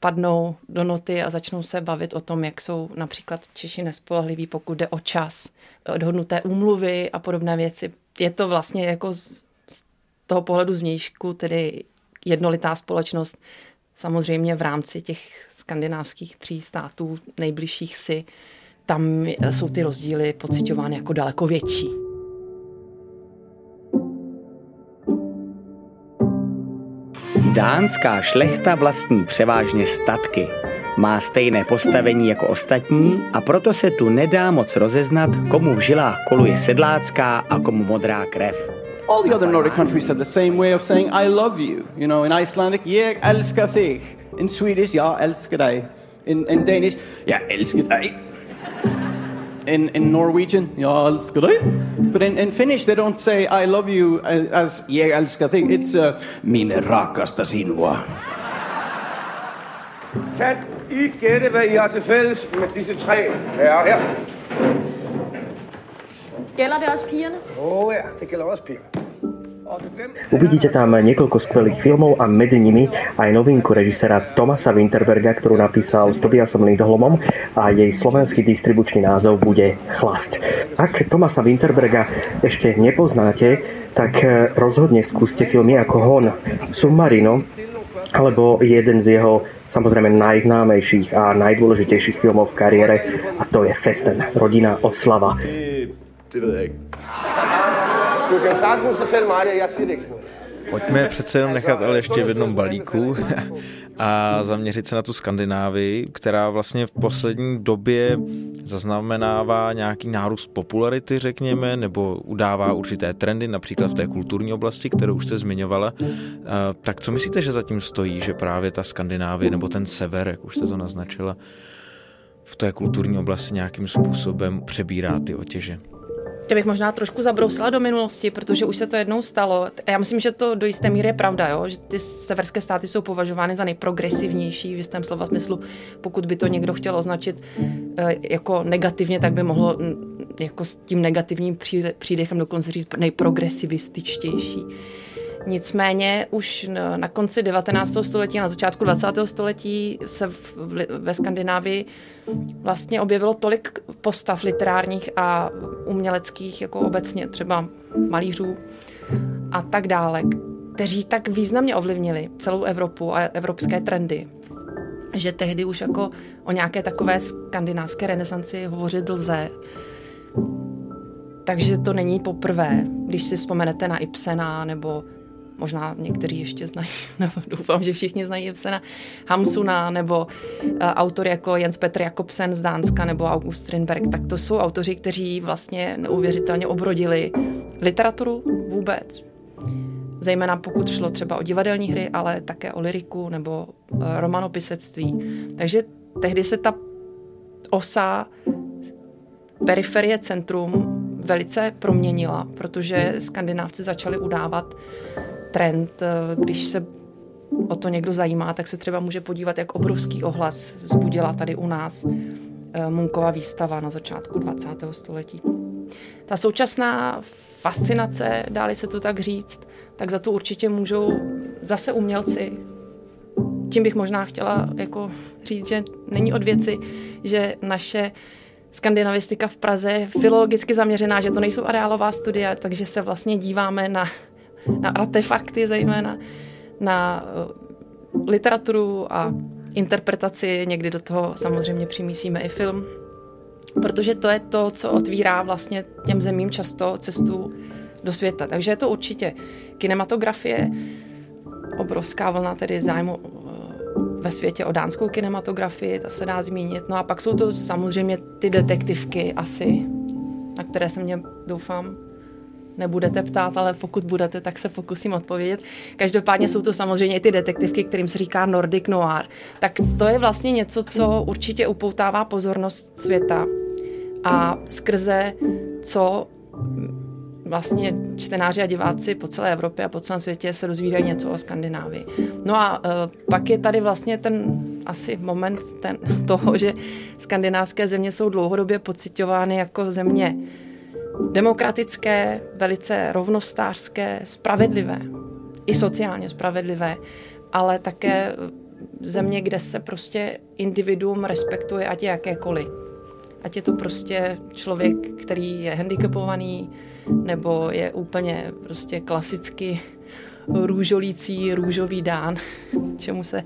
padnou do noty a začnou se bavit o tom, jak jsou například Češi nespolehliví, pokud jde o čas, odhodnuté úmluvy a podobné věci. Je to vlastně jako toho pohledu zvnějšku, tedy jednolitá společnost, samozřejmě v rámci těch skandinávských tří států nejbližších si, tam jsou ty rozdíly pocitovány jako daleko větší. Dánská šlechta vlastní převážně statky. Má stejné postavení jako ostatní a proto se tu nedá moc rozeznat, komu v žilách koluje sedlácká a komu modrá krev. all the other Nordic countries have the same way of saying I love you. You know, in Icelandic, jag älskar dig. In Swedish, jag älskar dig. In, in Danish, jag älskar dig. In, in Norwegian, jag älskar dig. But in, in Finnish, they don't say I love you as jag älskar dig. It's uh, min rakasta sinua. Kan I gætte, hvad I har til fælles med disse tre herrer her? Gælder det også pigerne? Åh oh, ja, det gælder også pigerne. Uvidíte tam niekoľko skvelých filmov a medzi nimi aj novinku režisera Tomasa Winterberga, ktorú napísal s Tobiasom Lindholmom a jej slovenský distribučný názov bude Chlast. Ak Tomasa Winterberga ešte nepoznáte, tak rozhodne skúste filmy ako Hon, Submarino alebo jeden z jeho samozrejme najznámejších a najdôležitejších filmov v kariére a to je Festen, rodina oslava. Det ved Pojďme přece jenom nechat ale ještě v jednom balíku a zaměřit se na tu Skandinávii, která vlastně v poslední době zaznamenává nějaký nárůst popularity, řekněme, nebo udává určité trendy, například v té kulturní oblasti, kterou už jste zmiňovala. Tak co myslíte, že zatím stojí, že právě ta Skandinávie nebo ten sever, jak už jste to naznačila, v té kulturní oblasti nějakým způsobem přebírá ty otěže? Já bych možná trošku zabrousila do minulosti, protože už se to jednou stalo. Já myslím, že to do jisté míry je pravda, jo? že ty severské státy jsou považovány za nejprogresivnější v jistém slova smyslu. Pokud by to někdo chtěl označit eh, jako negativně, tak by mohlo mm, jako s tím negativním přídechem dokonce říct nejprogresivističtější. Nicméně už na konci 19. století, na začátku 20. století se ve Skandinávii vlastně objevilo tolik postav literárních a uměleckých, jako obecně třeba malířů a tak dále, kteří tak významně ovlivnili celou Evropu a evropské trendy, že tehdy už jako o nějaké takové skandinávské renesanci hovořit lze. Takže to není poprvé, když si vzpomenete na Ibsena nebo možná někteří ještě znají, nebo doufám, že všichni znají Ibsena, Hamsuna nebo uh, autor jako Jens Petr Jakobsen z Dánska nebo August Strindberg, tak to jsou autoři, kteří vlastně neuvěřitelně obrodili literaturu vůbec. Zejména pokud šlo třeba o divadelní hry, ale také o liriku nebo uh, romanopisectví. Takže tehdy se ta osa periferie centrum velice proměnila, protože skandinávci začali udávat trend, eh, když se o to někdo zajímá, tak se třeba může podívat, jak obrovský ohlas vzbudila tady u nás eh, Munkova výstava na začátku 20. století. Ta současná fascinace, dáli se to tak říct, tak za to určitě můžou zase umělci. Tím bych možná chtěla jako říct, že není od věci, že naše skandinavistika v Praze je filologicky zaměřená, že to nejsou areálová studia, takže se vlastně díváme na, na artefakty zejména, na uh, literaturu a interpretaci, někdy do toho samozřejmě přimísíme i film, protože to je to, co otvírá vlastně těm zemím často cestu do světa. Takže je to určitě kinematografie, obrovská vlna tedy zájmu uh, ve světě o dánskou kinematografii, ta se dá zmínit. No a pak jsou to samozřejmě ty detektivky asi, na které se mě doufám nebudete ptát, ale pokud budete, tak se pokusím odpovědět. Každopádně jsou to samozřejmě i ty detektivky, kterým se říká Nordic Noir. Tak to je vlastně něco, co určitě upoutává pozornost světa a skrze co vlastně čtenáři a diváci po celé Evropě a po celém světě se dozvídají něco o Skandinávii. No a uh, pak je tady vlastně ten asi moment ten, toho, že skandinávské země jsou dlouhodobě pocitovány jako země demokratické, velice rovnostářské, spravedlivé, i sociálně spravedlivé, ale také země, kde se prostě individuum respektuje, ať je jakékoliv. Ať je to prostě člověk, který je handicapovaný, nebo je úplně prostě klasicky růžolící, růžový dán, čemu se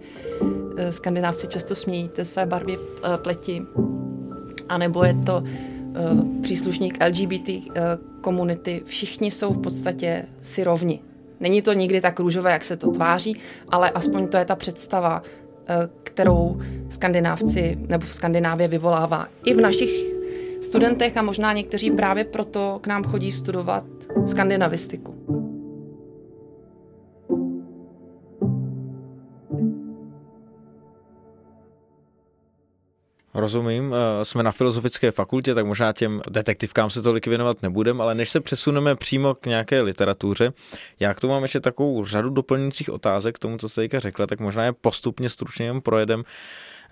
eh, skandinávci často smějí, té své barvě eh, pleti. A nebo je to příslušník LGBT komunity. Všichni jsou v podstatě si rovni. Není to nikdy tak růžové, jak se to tváří, ale aspoň to je ta představa, kterou skandinávci nebo v Skandinávě vyvolává i v našich studentech a možná někteří právě proto k nám chodí studovat skandinavistiku. Rozumím, eh, jsme na filozofické fakultě, tak možná těm detektivkám se tolik věnovat nebudem, ale než se přesuneme přímo k nějaké literatuře, já k tomu mám ještě takovou řadu doplňujících otázek k tomu, co jste teďka řekla, tak možná je postupně stručně jen projedem.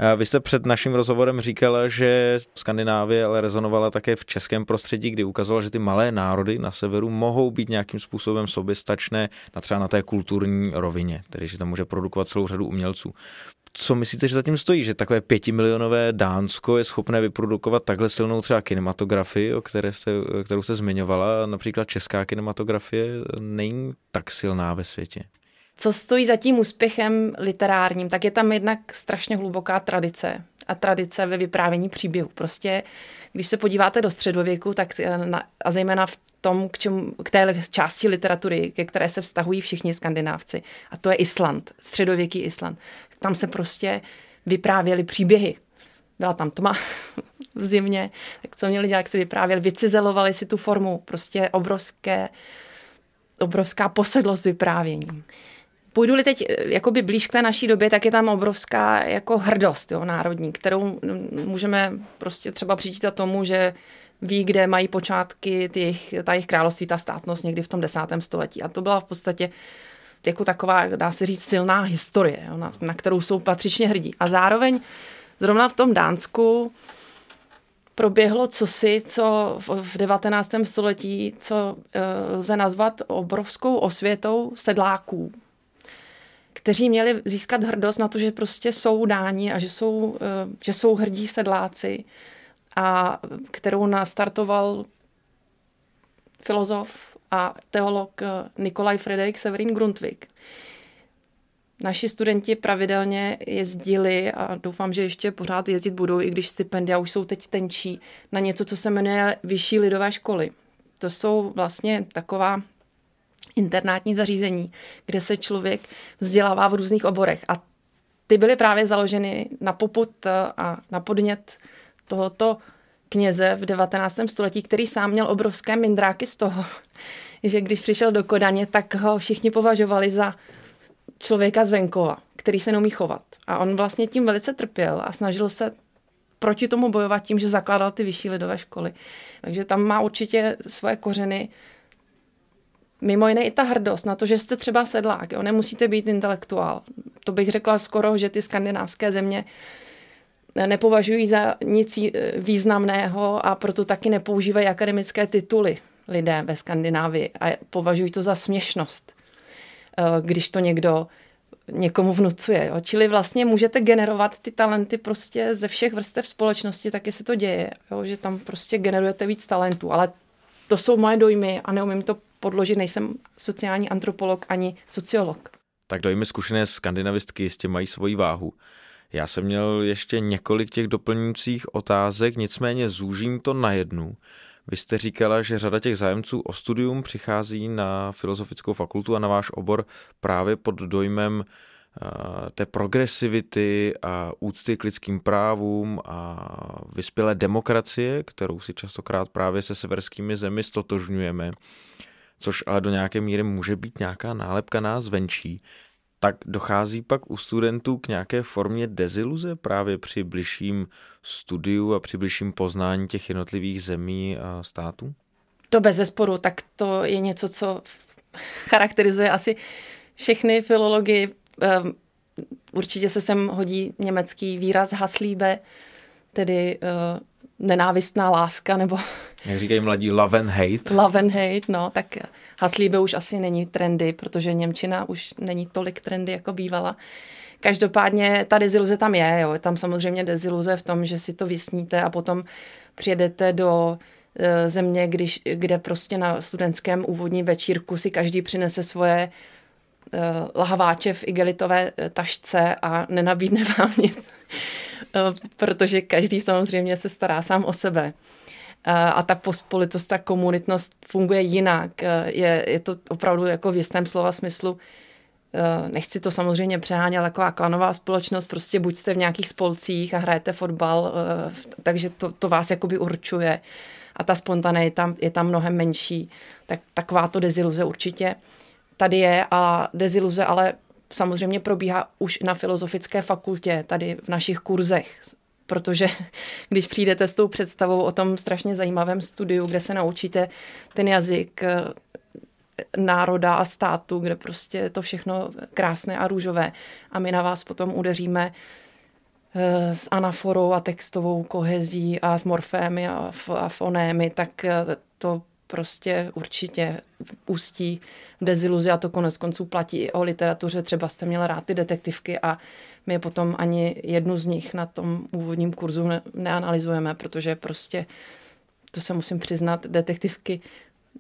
Eh, vy jste před naším rozhovorem říkala, že Skandinávie ale rezonovala také v českém prostředí, kdy ukazovala, že ty malé národy na severu mohou být nějakým způsobem soběstačné na třeba na té kulturní rovině, tedy že tam může produkovat celou řadu umělců. Co myslíte, že zatím stojí, že takové pětimilionové Dánsko je schopné vyprodukovat takhle silnou třeba kinematografii, o které jste, kterou jste zmiňovala, například česká kinematografie není tak silná ve světě? co stojí za tím úspěchem literárním, tak je tam jednak strašně hluboká tradice a tradice ve vyprávění příběhu. Prostě, když se podíváte do středověku, tak eh, na, a zejména v tom, k, čem, k té části literatury, ke které se vztahují všichni skandinávci, a to je Island, středověký Island. Tam se prostě vyprávěly příběhy. Byla tam tma v zimě, tak co měli dělat, jak se vyprávěli, vycizelovali si tu formu, prostě obrovské, obrovská posedlost vyprávění. Půjdu-li teď eh, jakoby blíž k té naší době, tak je tam obrovská jako hrdost jo, národní, kterou můžeme prostě třeba přičítat tomu, že ví, kde mají počátky těch, ta jejich království, ta státnost někdy v tom desátém století. A to byla v podstatě jako taková, dá se říct, silná historie, jo, na, na kterou jsou patřičně hrdí. A zároveň zrovna v tom Dánsku proběhlo cosi, co v 19. století, co eh, lze nazvat obrovskou osvětou sedláků, kteří měli získat hrdost na to, že prostě jsou dáni a že jsou, eh, že jsou hrdí sedláci a kterou nastartoval filozof a teolog eh, Nikolaj Frederik Severin Grundtvig. Naši studenti pravidelně jezdili a doufám, že ještě pořád jezdit budou, i když stipendia už jsou teď tenčí, na něco, co se jmenuje Vyšší lidové školy. To jsou vlastně taková internátní zařízení, kde se člověk vzdělává v různých oborech. A ty byly právě založeny na poput eh, a na podnět tohoto kněze v 19. století, který sám měl obrovské mindráky z toho, že když přišel do Kodaně, tak ho všichni považovali za člověka z venkova, který se neumí chovat. A on vlastně tím velice trpěl a snažil se proti tomu bojovat tím, že zakládal ty vyšší lidové školy. Takže tam má určitě svoje kořeny mimo jiné i ta hrdost na to, že jste třeba sedlák, jo, nemusíte být intelektuál. To bych řekla skoro, že ty skandinávské země nepovažují za nic významného a proto taky nepoužívají akademické tituly lidé ve Skandinávii a považují to za směšnost, eh, když to někdo někomu vnucuje. Jo. Čili vlastně můžete generovat ty talenty prostě ze všech vrstev společnosti, taky se to děje, jo, že tam prostě generujete víc talentů, ale to jsou moje dojmy a neumím to podložit, nejsem sociální antropolog ani sociolog. Tak dojmy zkušené skandinavistky jistě mají svoji váhu. Já jsem měl ještě několik těch doplňujících otázek, nicméně zúžím to na jednu. Vy jste říkala, že řada těch zájemců o studium přichází na filozofickou fakultu a na váš obor právě pod dojmem eh, té progresivity a úcty k lidským právům a vyspělé demokracie, kterou si častokrát právě se severskými zemi stotožňujeme, což ale do nějaké míry může být nějaká nálepka nás venčí tak dochází pak u studentů k nějaké formě deziluze právě při bližším studiu a při bližším poznání těch jednotlivých zemí a států? To bez zesporu, tak to je něco, co charakterizuje asi všechny filology. Ehm, určitě se sem hodí německý výraz Haslíbe, tedy uh, nenávistná láska, nebo... Jak říkají mladí, love and hate. Love and hate, no, tak Haslíbe už asi není trendy, protože Němčina už není tolik trendy, jako bývala. Každopádně ta deziluze tam je, jo. je tam samozřejmě deziluze v tom, že si to vysníte a potom přijedete do e, země, když, kde prostě na studentském úvodním večírku si každý přinese svoje e, lahváče v igelitové e, tašce a nenabídne vám nic, protože každý samozřejmě se stará sám o sebe a ta pospolitost, ta komunitnost funguje jinak. Je, je to opravdu jako v jistém slova smyslu nechci to samozřejmě přehánět, jako klanová společnost, prostě buď jste v nějakých spolcích a hrajete fotbal, takže to, to vás jakoby určuje a ta tam, je tam mnohem menší, tak taková to deziluze určitě tady je a deziluze ale samozřejmě probíhá už na filozofické fakultě, tady v našich kurzech protože když přijdete s tou představou o tom strašně zajímavém studiu, kde se naučíte ten jazyk eh, národa a státu, kde prostě je to všechno krásné a růžové a my na vás potom udeříme eh, s anaforou a textovou kohezí a s morfémy a, a fonémy, tak eh, to prostě určitě ústí v deziluzi a to konec konců platí i o literatuře. Třeba jste měla rád ty detektivky a my potom ani jednu z nich na tom úvodním kurzu ne- neanalyzujeme, protože prostě, to se musím přiznat, detektivky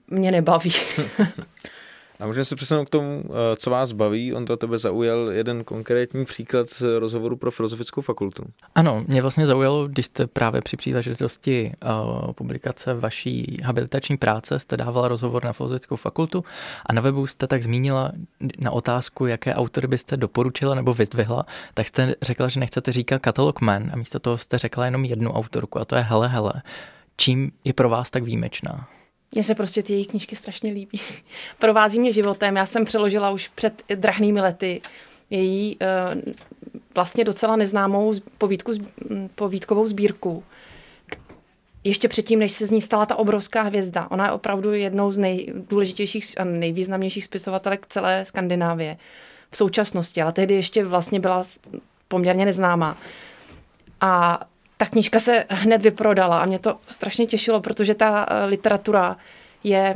mě nebaví. A můžeme se přesunout k tomu, eh, co vás baví. On to tebe zaujal jeden konkrétní příklad z rozhovoru pro filozofickou fakultu. Ano, mě vlastně zaujalo, když jste právě při příležitosti uh, publikace vaší habilitační práce jste dávala rozhovor na filozofickou fakultu a na webu jste tak zmínila na otázku, jaké autory byste doporučila nebo vyzdvihla, tak jste řekla, že nechcete říkat katalog men a místo toho jste řekla jenom jednu autorku a to je Hele Hele. Čím je pro vás tak výjimečná? Mně se prostě ty její knížky strašně líbí. Provází mě životem. Já jsem přeložila už před drahnými lety její uh, vlastně docela neznámou povídku, povídkovou sbírku. Ještě předtím, než se z ní stala ta obrovská hvězda. Ona je opravdu jednou z nejdůležitějších a nejvýznamnějších spisovatelek celé Skandinávie v současnosti, ale tehdy ještě vlastně byla poměrně neznámá. A ta knížka se hned vyprodala a mě to strašně těšilo, protože ta eh, literatura je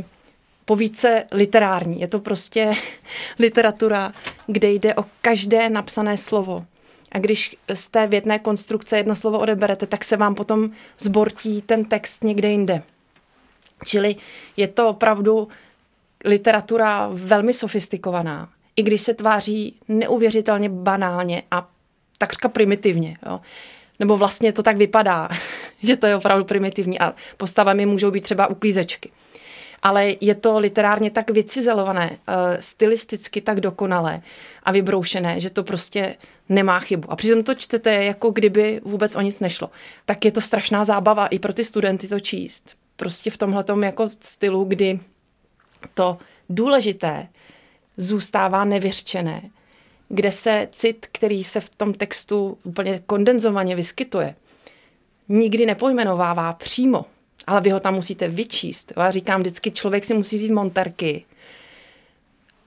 povíce literární. Je to prostě literatura, kde jde o každé napsané slovo. A když z té větné konstrukce jedno slovo odeberete, tak se vám potom zbortí ten text někde jinde. Čili je to opravdu literatura velmi sofistikovaná, i když se tváří neuvěřitelně banálně a takřka primitivně. Jo nebo vlastně to tak vypadá, že to je opravdu primitivní a postavami můžou být třeba uklízečky. Ale je to literárně tak vycizelované, eh, stylisticky tak dokonalé a vybroušené, že to prostě nemá chybu. A přitom to čtete, jako kdyby vůbec o nic nešlo. Tak je to strašná zábava i pro ty studenty to číst. Prostě v tomhle jako stylu, kdy to důležité zůstává nevyřčené kde se cit, který se v tom textu úplně kondenzovaně vyskytuje, nikdy nepojmenovává přímo, ale vy ho tam musíte vyčíst. Já říkám vždycky, člověk si musí vzít monterky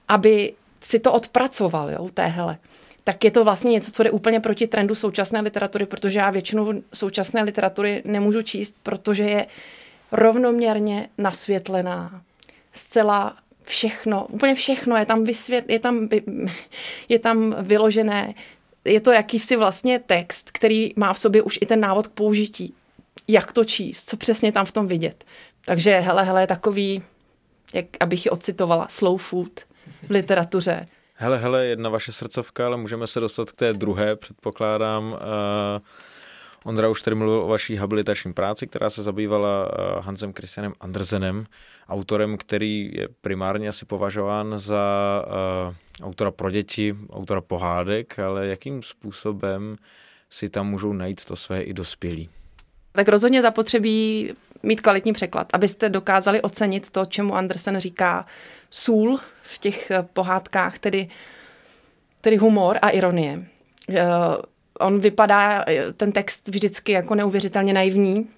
aby si to odpracoval, jo, téhle tak je to vlastně něco, co jde úplně proti trendu současné literatury, protože já většinu současné literatury nemůžu číst, protože je rovnoměrně nasvětlená, zcela všechno, úplně všechno je tam, vysvět, je tam, je tam vyložené, je to jakýsi vlastně text, který má v sobě už i ten návod k použití, jak to číst, co přesně tam v tom vidět. Takže hele, hele, takový, jak abych ji ocitovala, slow food v literatuře. Hele, hele, jedna vaše srdcovka, ale můžeme se dostat k té druhé, předpokládám. Uh, Ondra už tady mluvil o vaší habilitační práci, která se zabývala uh, Hansem Christianem Andersenem, autorem, který je primárně asi považován za uh, autora pro děti, autora pohádek, ale jakým způsobem si tam můžou najít to své i dospělí? Tak rozhodně zapotřebí mít kvalitní překlad, abyste dokázali ocenit to, čemu Andersen říká sůl v těch eh, pohádkách, tedy, tedy humor a ironie. On vypadá, eh, ten text vždycky jako neuvěřitelně naivní,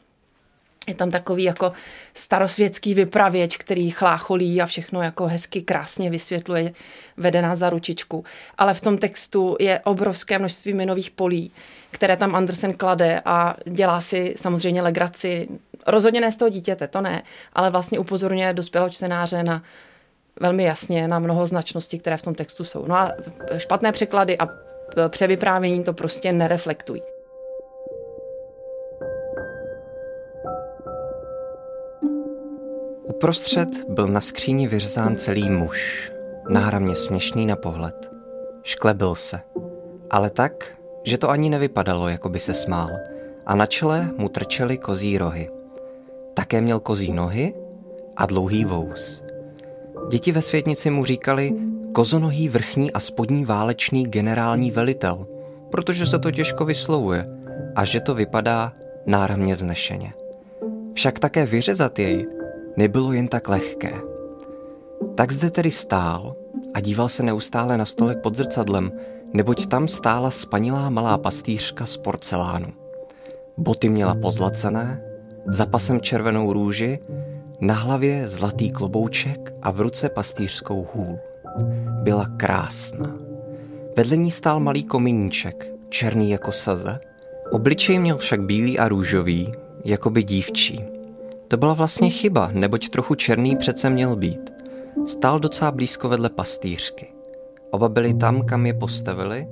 je tam takový jako starosvětský vypravěč, který chlácholí a všechno jako hezky krásně vysvětluje, vede nás za ručičku. Ale v tom textu je obrovské množství minových polí, které tam Andersen klade a dělá si samozřejmě legraci. Rozhodně ne z toho dítěte, to ne, ale vlastně upozorňuje dospělého čtenáře na velmi jasně na mnoho značností, které v tom textu jsou. No a špatné překlady a převyprávění to prostě nereflektují. Uprostřed byl na skříni vyřezán celý muž, náramně směšný na pohled. Šklebil se, ale tak, že to ani nevypadalo, jako by se smál, a na čele mu trčely kozí rohy. Také měl kozí nohy a dlouhý vous. Děti ve světnici mu říkali kozonohý vrchní a spodní válečný generální velitel, protože se to těžko vyslovuje a že to vypadá náramně vznešeně. Však také vyřezat jej nebylo jen tak lehké. Tak zde tedy stál a díval se neustále na stolek pod zrcadlem, neboť tam stála spanilá malá pastýřka z porcelánu. Boty měla pozlacené, za pasem červenou růži na hlavě zlatý klobouček a v ruce pastýřskou hůl. Byla krásná. Vedle ní stál malý komíníček, černý jako saze. Obličej měl však bílý a růžový, jako by dívčí. To byla vlastně chyba, neboť trochu černý přece měl být. Stál docela blízko vedle pastýřky. Oba byli tam, kam je postavili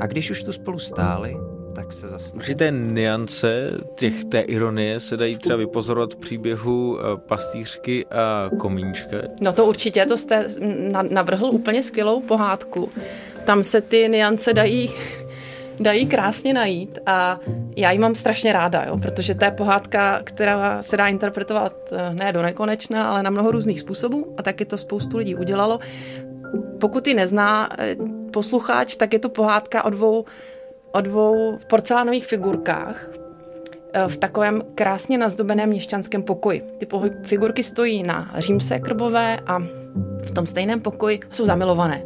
a když už tu spolu stáli, tak se zase... Určité niance těch, té ironie se dají třeba vypozorovat v příběhu eh, pastýřky a komíčka. No to určitě, to jste navrhl úplně skvělou pohádku. Tam se ty niance dají dají krásně najít a já ji mám strašně ráda, jo, protože to je pohádka, která se dá interpretovat eh, ne do nekonečna, ale na mnoho různých způsobů a taky to spoustu lidí udělalo. Pokud ji nezná eh, posluchač, tak je to pohádka o dvou o dvou porcelánových figurkách eh, v takovém krásně nazdobeném měšťanském pokoji. Ty figurky stojí na římse krbové a v tom stejném pokoji jsou zamilované.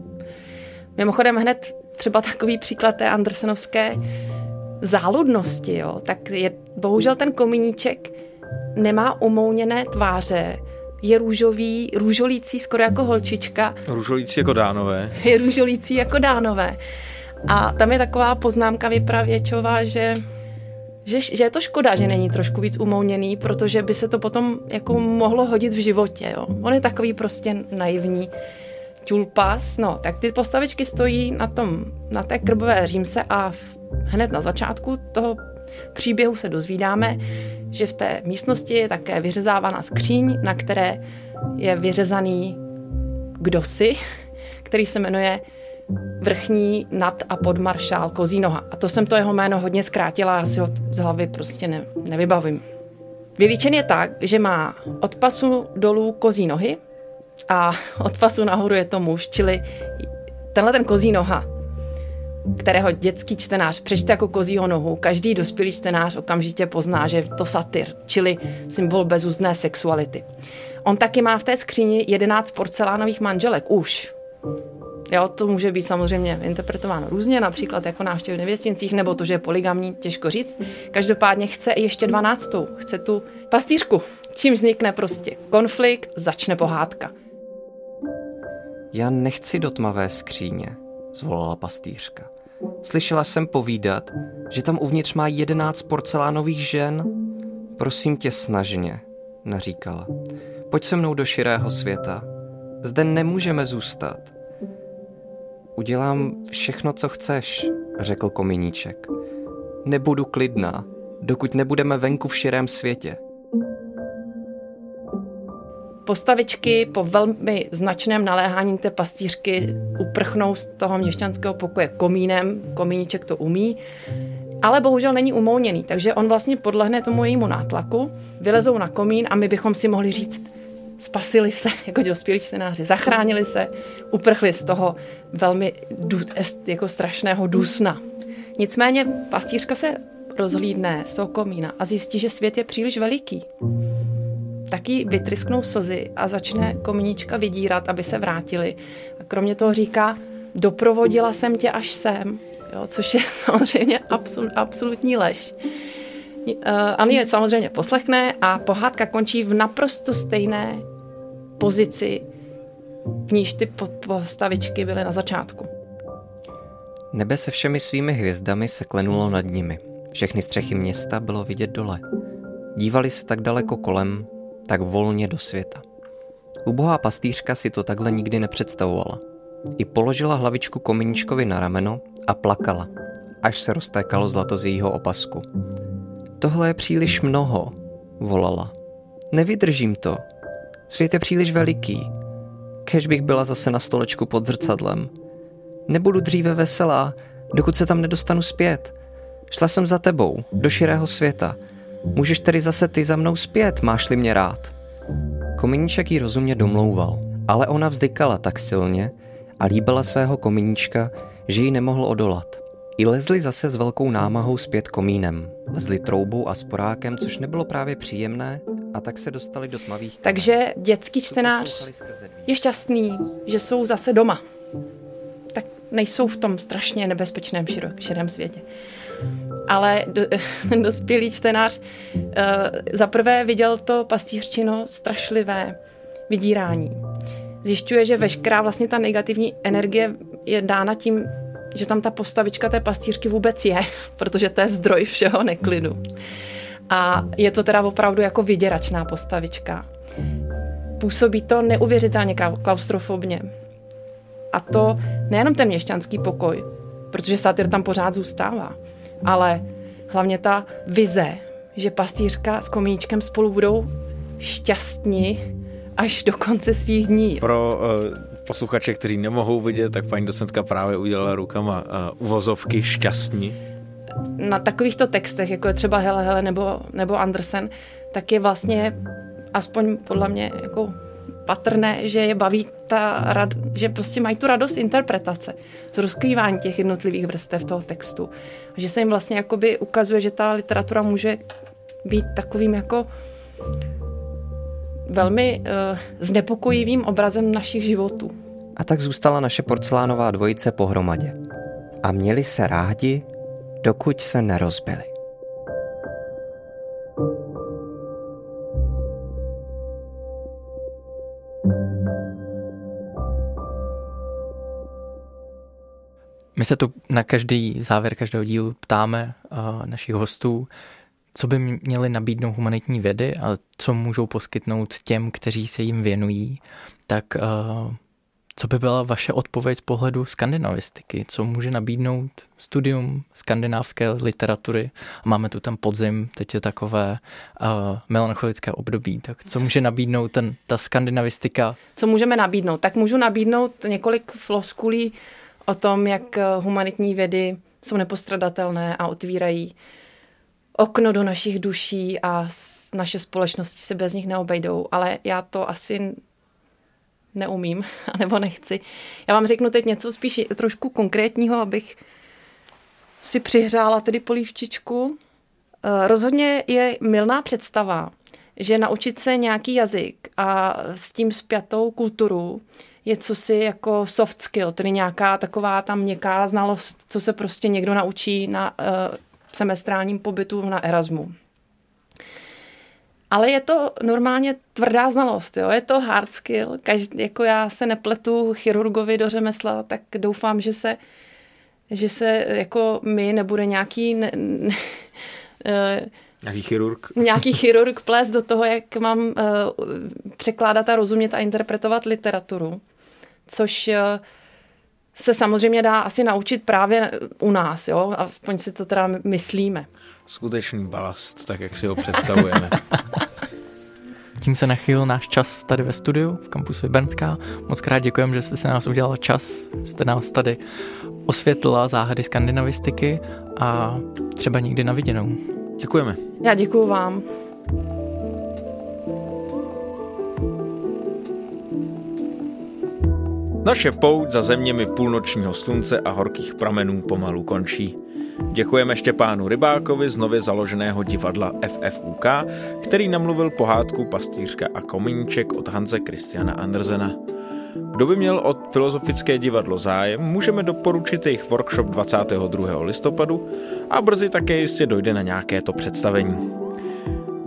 Mimochodem hned třeba takový příklad té Andersenovské záludnosti, jo, tak je, bohužel ten komíníček nemá umouněné tváře, je růžový, růžolící skoro jako holčička. Růžolící jako dánové. Je růžolící jako dánové. A tam je taková poznámka vypravěčová, že, že, že je to škoda, že není trošku víc umouněný, protože by se to potom jako mohlo hodit v životě. Jo. On je takový prostě naivní tulpas. No, tak ty postavičky stojí na, tom, na té krbové římse a v, hned na začátku toho příběhu se dozvídáme, že v té místnosti je také vyřezávaná skříň, na které je vyřezaný kdosi, který se jmenuje vrchní nad a podmaršál Kozí noha. A to jsem to jeho jméno hodně zkrátila, já si ho z hlavy prostě ne, nevybavím. Vylíčen je tak, že má od pasu dolů kozí nohy a od pasu nahoru je to muž, čili tenhle ten kozí noha, kterého dětský čtenář přečte jako kozího nohu, každý dospělý čtenář okamžitě pozná, že je to satyr, čili symbol bezúzdné sexuality. On taky má v té skříni 11 porcelánových manželek už. Jo, to může být samozřejmě interpretováno různě, například jako návštěvy v nevěstincích, nebo to, že je poligamní, těžko říct. Každopádně chce ještě dvanáctou, chce tu pastýřku, čím vznikne prostě konflikt, začne pohádka. Já nechci do tmavé skříně, zvolala pastýřka. Slyšela jsem povídat, že tam uvnitř má jedenáct porcelánových žen. Prosím tě snažně, naříkala. Pojď se mnou do širého světa. Zde nemůžeme zůstat. Udělám všechno, co chceš, řekl kominíček. Nebudu klidná, dokud nebudeme venku v širém světě. Postavičky po velmi značném naléhání té pastýřky uprchnou z toho měšťanského pokoje komínem, komíníček to umí, ale bohužel není umouněný, takže on vlastně podlehne tomu jejímu nátlaku, vylezou na komín a my bychom si mohli říct, spasili se, jako dospělí scénáři, zachránili se, uprchli z toho velmi jako strašného dusna. Nicméně pastýřka se rozhlídne z toho komína a zjistí, že svět je příliš veliký. Taky vytrysknou slzy a začne komíníčka vydírat, aby se vrátili. A kromě toho říká, doprovodila jsem tě až sem, jo, což je samozřejmě absol, absolutní lež. Uh, Ani je samozřejmě poslechne a pohádka končí v naprosto stejné pozici, v níž ty postavičky byly na začátku. Nebe se všemi svými hvězdami se klenulo nad nimi. Všechny střechy města bylo vidět dole. Dívali se tak daleko kolem, tak volně do světa. Ubohá pastýřka si to takhle nikdy nepředstavovala. I položila hlavičku komíníčkovi na rameno a plakala, až se roztékalo zlato z jejího opasku. Tohle je příliš mnoho, volala. Nevydržím to. Svět je příliš veliký. Kež bych byla zase na stolečku pod zrcadlem. Nebudu dříve veselá, dokud se tam nedostanu zpět. Šla jsem za tebou, do širého světa. Můžeš tedy zase ty za mnou zpět, máš-li mě rád. Komíníček jí rozumně domlouval, ale ona vzdykala tak silně a líbila svého komíníčka, že jí nemohl odolat. I lezli zase s velkou námahou zpět komínem. Lezli troubou a sporákem, což nebylo právě příjemné, a tak se dostali do tmavých... Takže dětský čtenář je šťastný, že jsou zase doma. Tak nejsou v tom strašně nebezpečném širém světě. Ale do, dospělý čtenář uh, zaprvé viděl to pastýřčino strašlivé vydírání. Zjišťuje, že veškerá vlastně ta negativní energie je dána tím, že tam ta postavička té pastýřky vůbec je, protože to je zdroj všeho neklidu. A je to teda opravdu jako vyděračná postavička. Působí to neuvěřitelně klaustrofobně. A to nejenom ten měšťanský pokoj, protože satyr tam pořád zůstává, ale hlavně ta vize, že pastýřka s komíčkem spolu budou šťastní až do konce svých dní. Pro uh, posluchače, kteří nemohou vidět, tak paní docentka právě udělala rukama uh, uvozovky šťastní na takovýchto textech, jako je třeba Hele Hele nebo, nebo Andersen, tak je vlastně aspoň podle mě jako patrné, že je baví ta rad, že prostě mají tu radost interpretace, z rozkrývání těch jednotlivých vrstev toho textu. Že se jim vlastně jakoby ukazuje, že ta literatura může být takovým jako velmi uh, znepokojivým obrazem našich životů. A tak zůstala naše porcelánová dvojice pohromadě. A měli se rádi dokud se nerozbili. My se tu na každý závěr každého dílu ptáme uh, našich hostů, co by měli nabídnout humanitní vědy a co můžou poskytnout těm, kteří se jim věnují. Tak uh, co by byla vaše odpověď z pohledu skandinavistiky? Co může nabídnout studium skandinávské literatury? Máme tu ten podzim, teď je takové uh, melancholické období. Tak co může nabídnout ten, ta skandinavistika? Co můžeme nabídnout? Tak můžu nabídnout několik floskulí o tom, jak humanitní vědy jsou nepostradatelné a otvírají okno do našich duší a naše společnosti se bez nich neobejdou, ale já to asi neumím, nebo nechci. Já vám řeknu teď něco spíš trošku konkrétního, abych si přihřála tedy polívčičku. Eh, rozhodně je milná představa, že naučit se nějaký jazyk a s tím spjatou kulturu je cosi jako soft skill, tedy nějaká taková tam měkká znalost, co se prostě někdo naučí na uh, semestrálním pobytu na Erasmu. Ale je to normálně tvrdá znalost, jo? je to hard skill. Každý, jako já se nepletu chirurgovi do řemesla, tak doufám, že se, že se jako my nebude nějaký ne, ne, Nějaký chirurg. Nějaký chirurg ples do toho, jak mám uh, překládat a rozumět a interpretovat literaturu. Což uh, se samozřejmě dá asi naučit právě u nás, jo? Aspoň si to teda myslíme. Skutečný balast, tak jak si ho představujeme. Tím se nachyl náš čas tady ve studiu v kampusu Brnská. Moc krát děkujeme, že jste se nás udělal čas, jste nás tady osvětlila záhady skandinavistiky a třeba někdy na viděnou. Děkujeme. Já děkuju vám. Naše pouť za zeměmi půlnočního slunce a horkých pramenů pomalu končí. Děkujeme Štěpánu Rybákovi z nově založeného divadla FFUK, který namluvil pohádku Pastýřka a komíníček od Hanze Christiana Andersena. Kdo by měl od Filozofické divadlo zájem, můžeme doporučit jejich workshop 22. listopadu a brzy také jistě dojde na nějaké to představení.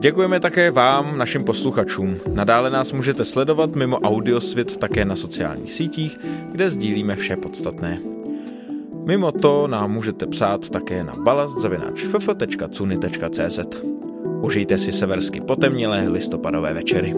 Děkujeme také vám, našim posluchačům. Nadále nás můžete sledovat mimo audiosvět také na sociálních sítích, kde sdílíme vše podstatné. Mimo to nám můžete psát také na balast.cz. Užijte si seversky potemnělé listopadové večery.